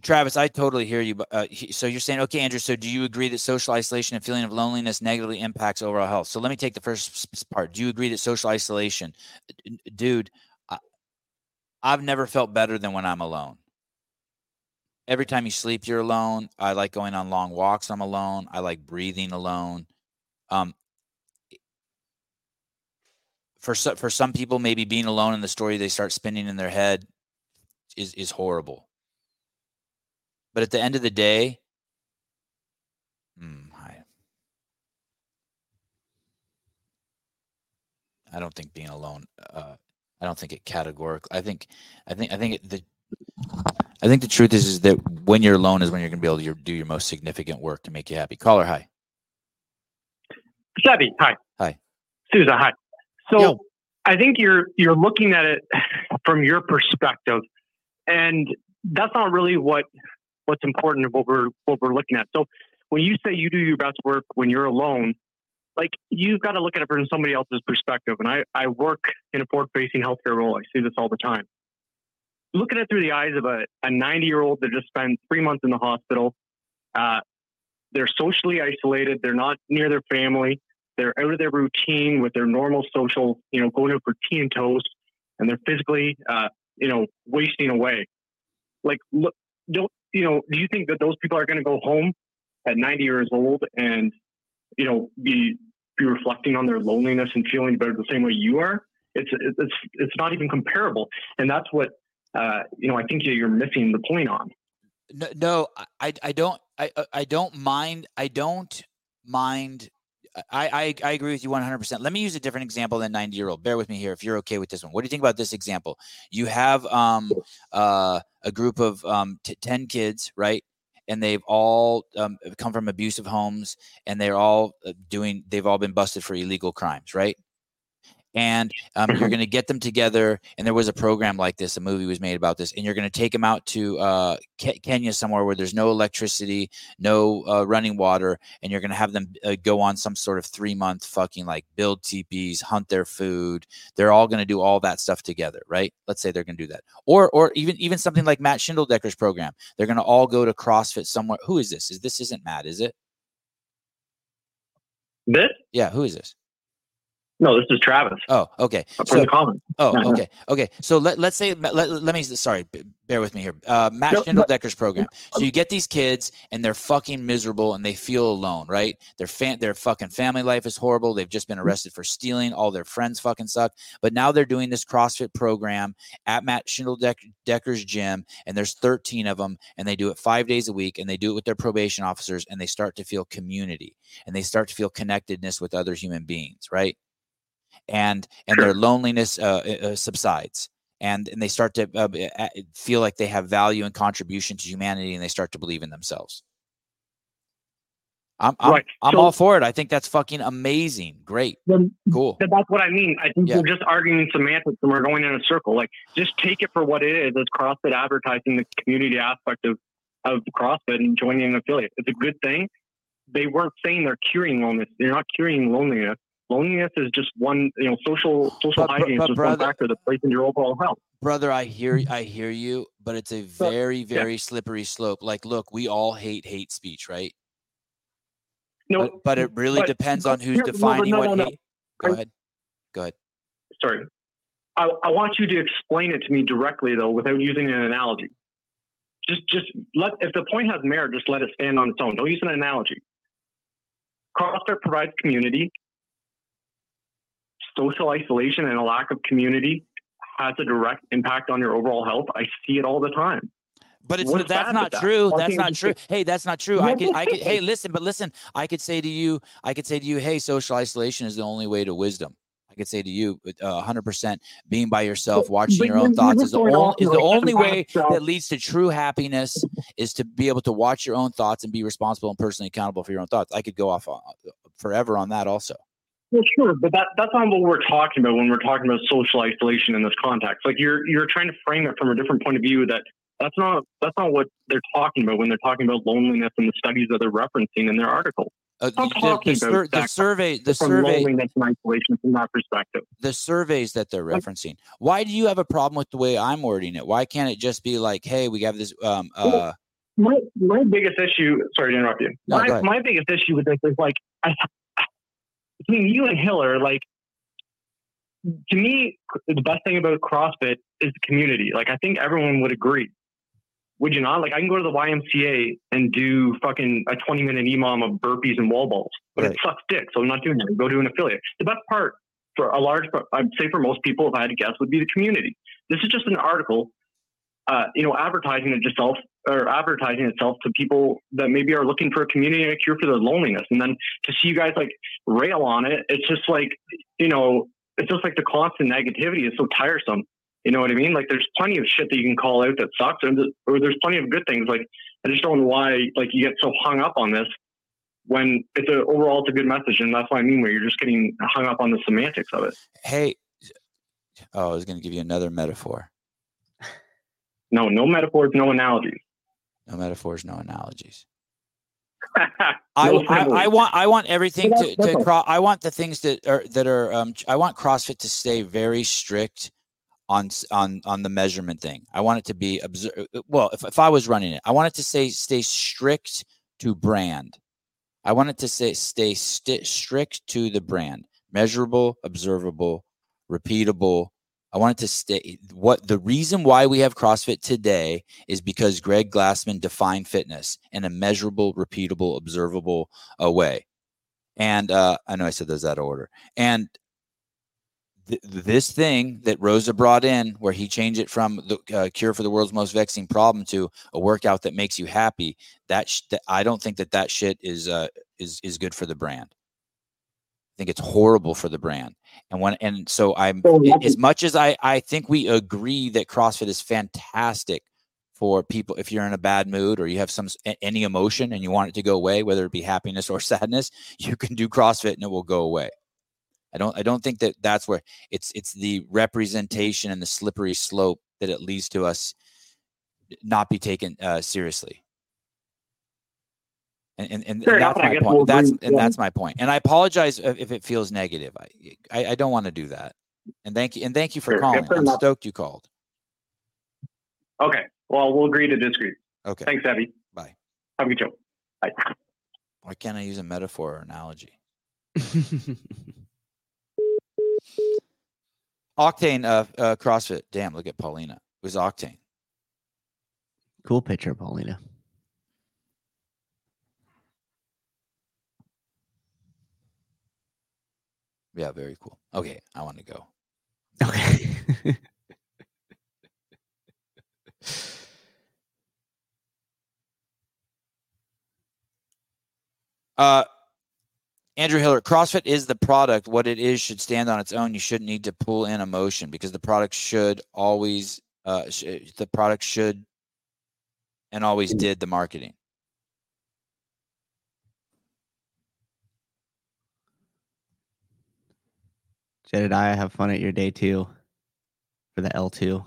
Travis, I totally hear you. But uh, so you're saying, okay, Andrew. So do you agree that social isolation and feeling of loneliness negatively impacts overall health? So let me take the first part. Do you agree that social isolation, dude? I, I've never felt better than when I'm alone. Every time you sleep, you're alone. I like going on long walks. I'm alone. I like breathing alone. Um, for so, for some people, maybe being alone in the story they start spinning in their head is is horrible. But at the end of the day, hmm, I, I don't think being alone. Uh, I don't think it categorically. I think, I think, I think it, the. I think the truth is, is that when you're alone is when you're going to be able to do your most significant work to make you happy. Caller, hi. Sevi, hi. Hi. Sousa, hi. So Yo. I think you're you're looking at it from your perspective, and that's not really what what's important of what we're what we're looking at. So when you say you do your best work when you're alone, like you've got to look at it from somebody else's perspective. And I I work in a forward facing healthcare role. I see this all the time. Looking at it through the eyes of a, a 90 year old that just spent three months in the hospital, uh, they're socially isolated. They're not near their family they're out of their routine with their normal social, you know, going out for tea and toast, and they're physically, uh, you know, wasting away. Like, look, don't you know? Do you think that those people are going to go home at 90 years old and, you know, be be reflecting on their loneliness and feeling better the same way you are? It's it's it's not even comparable, and that's what uh, you know. I think you're missing the point on. No, no, I- I, don't, I- I don't mind. I don't mind I, I I agree with you 100%. Let me use a different example than 90 year old. Bear with me here if you're okay with this one. What do you think about this example? You have um uh a group of um t- 10 kids, right? And they've all um, come from abusive homes and they're all uh, doing they've all been busted for illegal crimes, right? And um, you're going to get them together. And there was a program like this, a movie was made about this, and you're going to take them out to uh, Ke- Kenya somewhere where there's no electricity, no uh, running water, and you're going to have them uh, go on some sort of three month fucking like build teepees, hunt their food. They're all going to do all that stuff together, right? Let's say they're going to do that, or or even even something like Matt Schindeldecker's program. They're going to all go to CrossFit somewhere. Who is this? Is this isn't Matt? Is it? This? Yeah. Who is this? No, this is Travis Oh, okay. from So the comments. Oh, Yeah, yeah. okay, okay. So let, let's say let, let me sorry, bear with me here. Uh, Matt No, Schindledecker's program. So you get these kids and they're fucking miserable and they feel alone, right? Their fan, their fucking family life is horrible. They've just been arrested for stealing. All their friends fucking suck. But now they're doing this CrossFit program at Matt Schindledecker's gym, and there's 13 of them, and they do it five days a week, and they do it with their probation officers, and they start to feel community, and they start to feel connectedness with other human beings, right? And and Sure. their loneliness uh, uh, uh, subsides and and they start to uh, feel like they have value and contribution to humanity and they start to believe in themselves i'm i'm, Right. I'm So- all for it i think that's fucking amazing great Then cool that's what I mean. I think Yeah. we're just arguing semantics and we're going in a circle. Like, just take it for what it is. It's CrossFit advertising the community aspect of, of CrossFit and joining an affiliate. It's a good thing. They weren't saying they're curing loneliness. They're not curing loneliness. Loneliness is just one, you know, social social But- hygiene but is just brother- one factor that plays in your overall health. brother i hear i hear you but it's a very very slippery slope like look we all hate hate speech right No, but, but it really but- depends on who's no, but defining no, what no, no. hate go I- ahead go ahead sorry. I, I want you to explain it to me directly though, without using an analogy. Just, just let if the point has merit, just let it stand on its own. Don't use an analogy. CrossFit provides community. Social isolation and a lack of community has a direct impact on your overall health. I see it all the time. But it's What's that's not that? true. That's can't true. Hey, that's not true. I could I could hey, listen, but listen, I could say to you, I could say to you, hey, social isolation is the only way to wisdom. I could say to you, uh, 100% being by yourself, But- watching but your own thoughts is the, only, is the only way that leads to true happiness is to be able to watch your own thoughts and be responsible and personally accountable for your own thoughts. I could go off on, forever on that also. Well, sure, but that, that's not what we're talking about when we're talking about social isolation in this context. Like you're you're trying to frame it from a different point of view. That that's not that's not what they're talking about when they're talking about loneliness and the studies that they're referencing in their article. Uh, I'm the, the, talking the, about sur- the survey, the From survey, loneliness and isolation from that perspective. the surveys that they're referencing. Why do you have a problem with the way I'm wording it? Why can't it just be like, hey, we have this um uh My my biggest issue. Sorry to interrupt you. No, my my biggest issue with this is like I, between you and Hiller, like to me, the best thing about CrossFit is the community. Like I think everyone would agree. Would you not? Like I can go to the YMCA and do fucking a 20 minute EMOM of burpees and wall balls, but Right. it sucks dick. So I'm not doing that. Go to an affiliate. The best part for a large, part- I'd say for most people, if I had to guess, would be the community. This is just an article, uh, you know, advertising it itself or advertising itself to people that maybe are looking for a community and a cure for their loneliness. And then to see you guys like rail on it, it's just like, you know, it's just like the constant negativity is so tiresome. You know what I mean? Like there's plenty of shit that you can call out that sucks, and or there's plenty of good things. Like I just don't know why like you get so hung up on this when it's a overall it's a good message, and that's what I mean. Where you're just getting hung up on the semantics of it. hey oh, I was gonna give you another metaphor. No, no metaphors, no analogies. No metaphors, no analogies. I, No I, I symbols. want I want everything to, to cro- I want the things that are that are um I want CrossFit to stay very strict on on on the measurement thing. I want it to be obser- well if, if I was running it, I want it to say stay strict to brand. I want it to say stay sti- strict to the brand, measurable, observable, repeatable. I wanted to stay. What the reason why we have CrossFit today is because Greg Glassman defined fitness in a measurable, repeatable, observable uh, way. And uh, I know I said there's that order. And th- this thing that Roza brought in, where he changed it from the uh, cure for the world's most vexing problem to a workout that makes you happy, that, sh- that I don't think that that shit is uh, is is good for the brand. Think it's horrible for the brand. And when and so I'm So as much as I I think we agree that CrossFit is fantastic for people if you're in a bad mood or you have some any emotion and you want it to go away, whether it be happiness or sadness, you can do CrossFit and it will go away. I don't I don't think that that's where it's it's the representation and the slippery slope that it leads to us not be taken uh, seriously. And and, and, Fair and that's I my point. we'll That's agree, and yeah. that's my point. And I apologize if, if it feels negative. I I, I don't want to do that. And thank you and thank you for Fair- yeah, calling. fair I'm enough. stoked you called. Okay. Well, we'll agree to disagree. Okay. Thanks, Abby. Bye. Have a good show. Bye. Why can't I use a metaphor or analogy? Octane uh, uh CrossFit. Damn, look at Paulina. It was Octane. cool picture, Paulina. Yeah, very cool. Okay, I want to go. Okay. Uh, Andrew Hiller, CrossFit is the product. What it is should stand on its own. You shouldn't need to pull in emotion because the product should always, uh, sh- the product should and always did the marketing. Jedediah, have fun at your day two for the L2.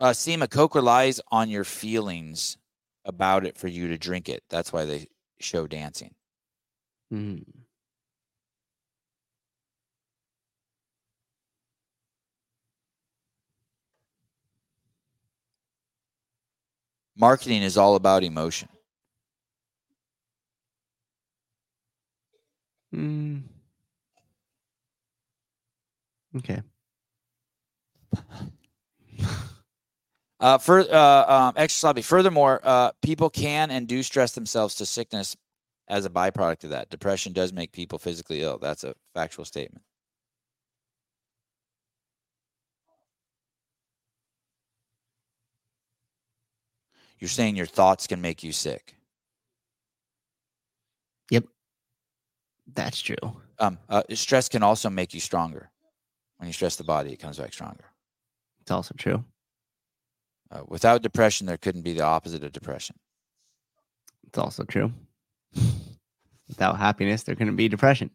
Uh, Seema, Coke relies on your feelings about it for you to drink it. That's why they show dancing. Mm. Marketing is all about emotion. Mm. Okay. Uh, for uh, um, extra sloppy. Furthermore, uh, people can and do stress themselves to sickness as a byproduct of that. Depression does make people physically ill. That's a factual statement. You're saying your thoughts can make you sick. Yep, that's true. Um, uh, stress can also make you stronger. When you stress the body, it comes back stronger. It's also true. Uh, without depression, there couldn't be the opposite of depression. It's also true. Without happiness, there couldn't be depression.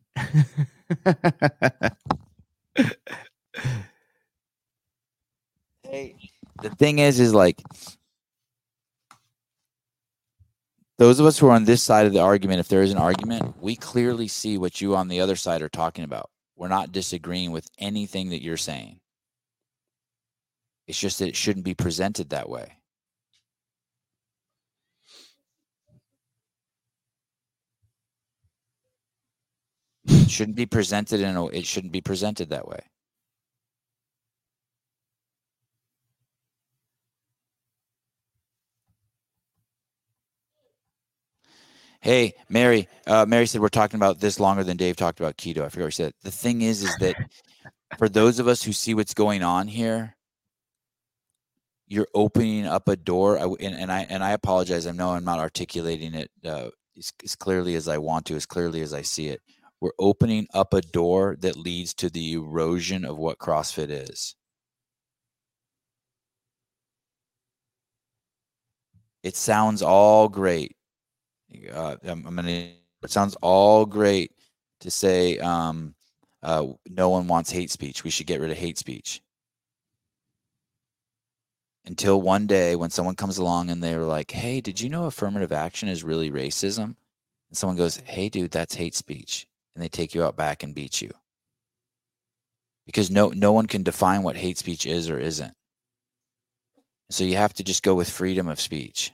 Hey, the thing is, is like those of us who are on this side of the argument, if there is an argument, we clearly see what you on the other side are talking about. We're not disagreeing with anything that you're saying. It's just that it shouldn't be presented that way. It shouldn't be presented in a it shouldn't be presented that way. Hey, Mary. Uh, Mary said we're talking about this longer than Dave talked about keto. I forgot what she said. The thing is, is that for those of us who see what's going on here, you're opening up a door. I and, and I and I apologize. I know I'm not articulating it uh, as, as clearly as I want to, as clearly as I see it. We're opening up a door that leads to the erosion of what CrossFit is. It sounds all great. Uh, I'm, I'm gonna. It sounds all great to say um, uh, no one wants hate speech. We should get rid of hate speech. Until one day when someone comes along and they're like, "Hey, did you know affirmative action is really racism?" And someone goes, "Hey, dude, that's hate speech," and they take you out back and beat you because no no one can define what hate speech is or isn't. So you have to just go with freedom of speech.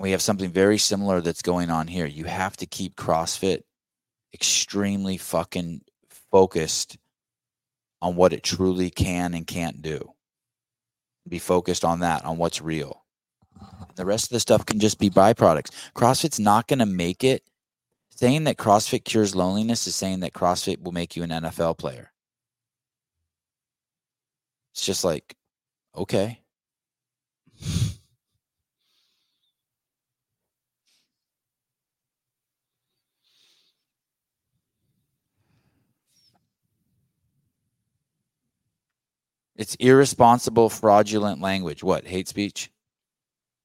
We have something very similar that's going on here. You have to keep CrossFit extremely fucking focused on what it truly can and can't do. Be focused on that, on what's real. The rest of the stuff can just be byproducts. CrossFit's not going to make it. Saying that CrossFit cures loneliness is saying that CrossFit will make you an NFL player. It's just like, okay. It's irresponsible, fraudulent language. What hate speech,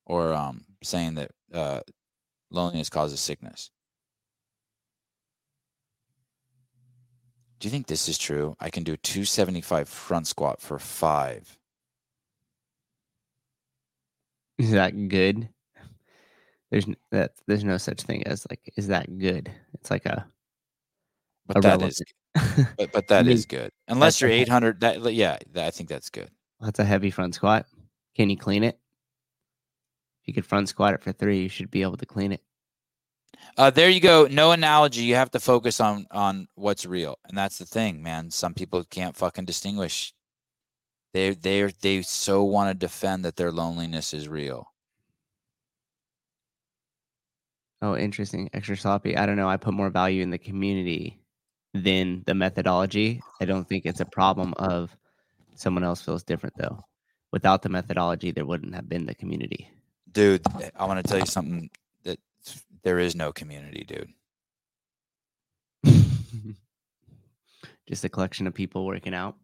or um, saying that uh, loneliness causes sickness. Do you think this is true? I can do a 275 front squat for five. Is that good? There's that. There's no such thing as like. Is that good? It's like a. But that irrelevant. is, but, but that is mean, good. Unless you're 800, that yeah, that, I think that's good. That's a heavy front squat. Can you clean it? If you could front squat it for three, you should be able to clean it. Uh, there you go. No analogy. You have to focus on on what's real, and that's the thing, man. Some people can't fucking distinguish. They they they so want to defend that their loneliness is real. Oh, interesting. Extra sloppy. I don't know. I put more value in the community than the methodology. I don't think it's a problem of someone else feels different though. Without the methodology, there wouldn't have been the community. dude i want to tell you something that there is no community dude Just a collection of people working out.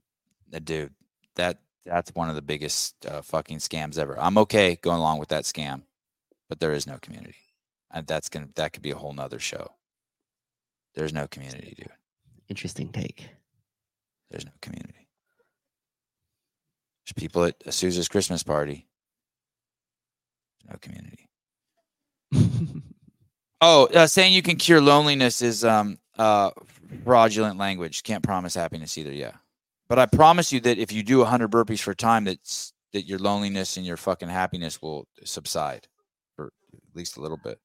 Uh, dude that that's one of the biggest uh, fucking scams ever i'm okay going along with that scam but there is no community and that's gonna that could be a whole nother show there's no community dude Interesting take. there's no community there's people at Sousa's christmas party no community Oh, uh, saying you can cure loneliness is um uh fraudulent language. Can't promise happiness either. Yeah, but I promise you that if you do 100 burpees for time, that's that your loneliness and your fucking happiness will subside for at least a little bit.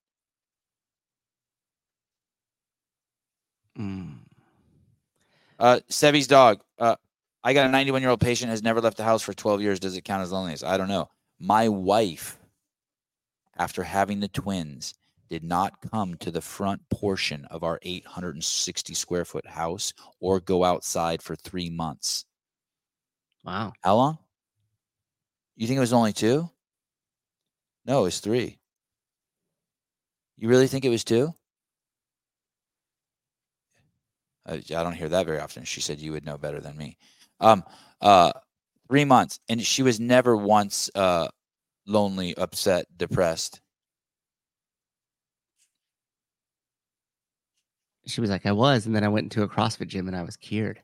Mm. Uh, Sevi's dog. Uh, I got a 91 year old patient has never left the house for 12 years. Does it count as loneliness? I don't know. My wife, after having the twins, did not come to the front portion of our 860 square foot house or go outside for three months. Wow. How long? You think it was only two? No, it was three. You really think it was two? Uh, I don't hear that very often. She said you would know better than me. Um, uh, three months, and she was never once uh, lonely, upset, depressed. She was like, I was, and then I went into a CrossFit gym and I was cured.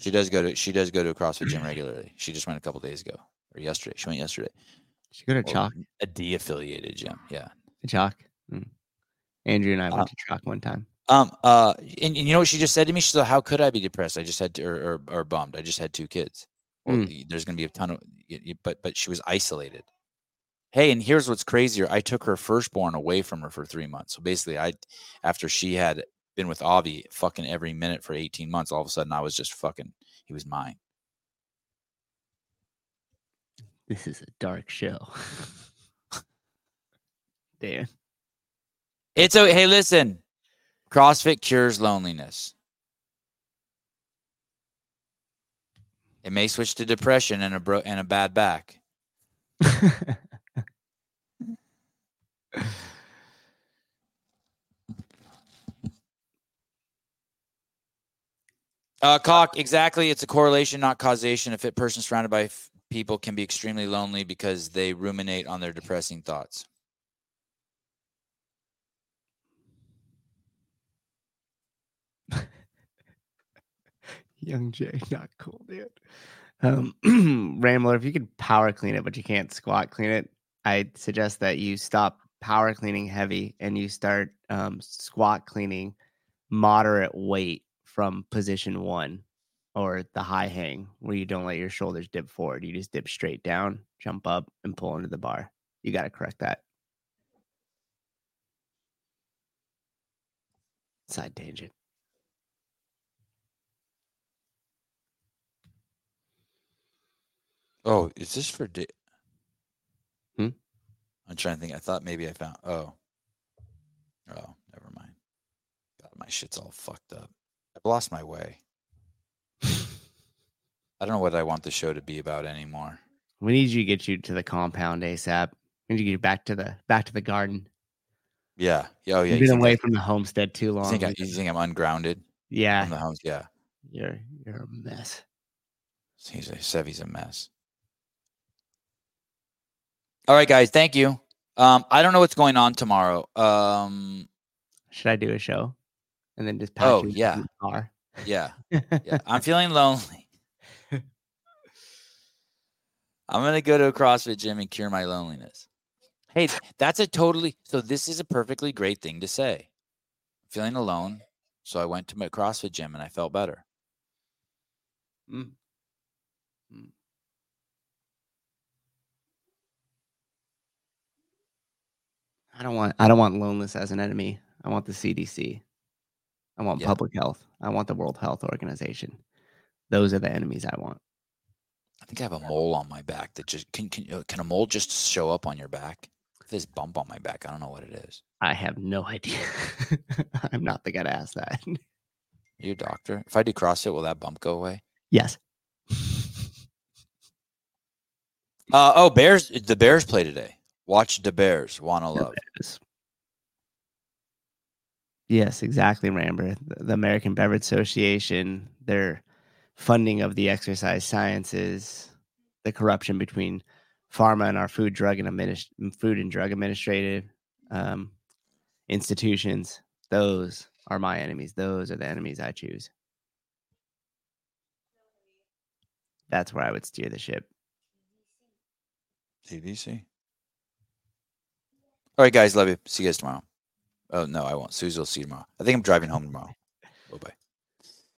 She does go to she does go to a CrossFit gym regularly. She just went a couple days ago or yesterday. She went yesterday. She go to Or chalk. a de-affiliated gym. Yeah. Chalk. Mm. Andrew and I Uh, went to chalk one time. Um. Uh. And, and you know what she just said to me? She said, "How could I be depressed? I just had to, or, or, or bummed. I just had two kids. Mm. there's going to be a ton of, but but she was isolated. Hey, and here's what's crazier. I took her firstborn away from her for three months. So basically, I, after she had been with Avi fucking every minute for 18 months, all of a sudden I was just fucking. He was mine. This is a dark show. Dan. It's okay. Hey, listen. CrossFit cures loneliness. It may switch to depression and a bro- and a bad back. Uh, cock, exactly. It's a correlation, not causation. A fit person surrounded by f- people can be extremely lonely because they ruminate on their depressing thoughts. Young Jay, not cool, dude. Um, Rambler, if you could power clean it, but you can't squat clean it, I'd suggest that you stop power cleaning heavy and you start um, squat cleaning moderate weight from position one or the high hang where you don't let your shoulders dip forward. You just dip straight down, jump up, and pull into the bar. You got to correct that. Side tangent. Oh, is this for? Di- Hmm? I'm trying to think. I thought maybe I found. Oh, oh, never mind. God, my shit's all fucked up. I've lost my way. I don't know what I want the show to be about anymore. We need you to get you to the compound ASAP. We need you to get back to the back to the garden. Yeah. Yeah. Oh, yeah. You've been away I, from the homestead too you, long. think I, you think I'm ungrounded yeah, from the homes? Yeah. you're you're a mess. He's a Sevi's a mess. All right, guys. Thank you. Um, I don't know what's going on tomorrow. Um, Should I do a show? And then just pack Oh, yeah. the car. yeah, yeah. I'm feeling lonely. I'm gonna go to a CrossFit gym and cure my loneliness. Hey, that's a totally so. This is a perfectly great thing to say. Feeling alone, so I went to my CrossFit gym and I felt better. Mm. I don't want I don't want loneliness as an enemy. I want the CDC. I want Yeah. public health. I want the World Health Organization. Those are the enemies I want. I think I have a mole on my back that just can can uh, can a mole just show up on your back? This bump on my back. I don't know what it is. I have no idea. I'm not the guy to ask that. You doctor? If I do CrossFit, will that bump go away? yes. Uh, oh, Bears. The Bears play today. Watch the Bears. Wanna love. Yes. Exactly, Rambler. The, the American Beverage Association, their funding of the exercise sciences, the corruption between pharma and our food, drug, and administ- food and drug administrative um, institutions. Those are my enemies. Those are the enemies I choose. That's where I would steer the ship. CDC. All right, guys. Love you. See you guys tomorrow. Oh, no, I won't. Susie will see you tomorrow. I think I'm driving home tomorrow. Bye bye.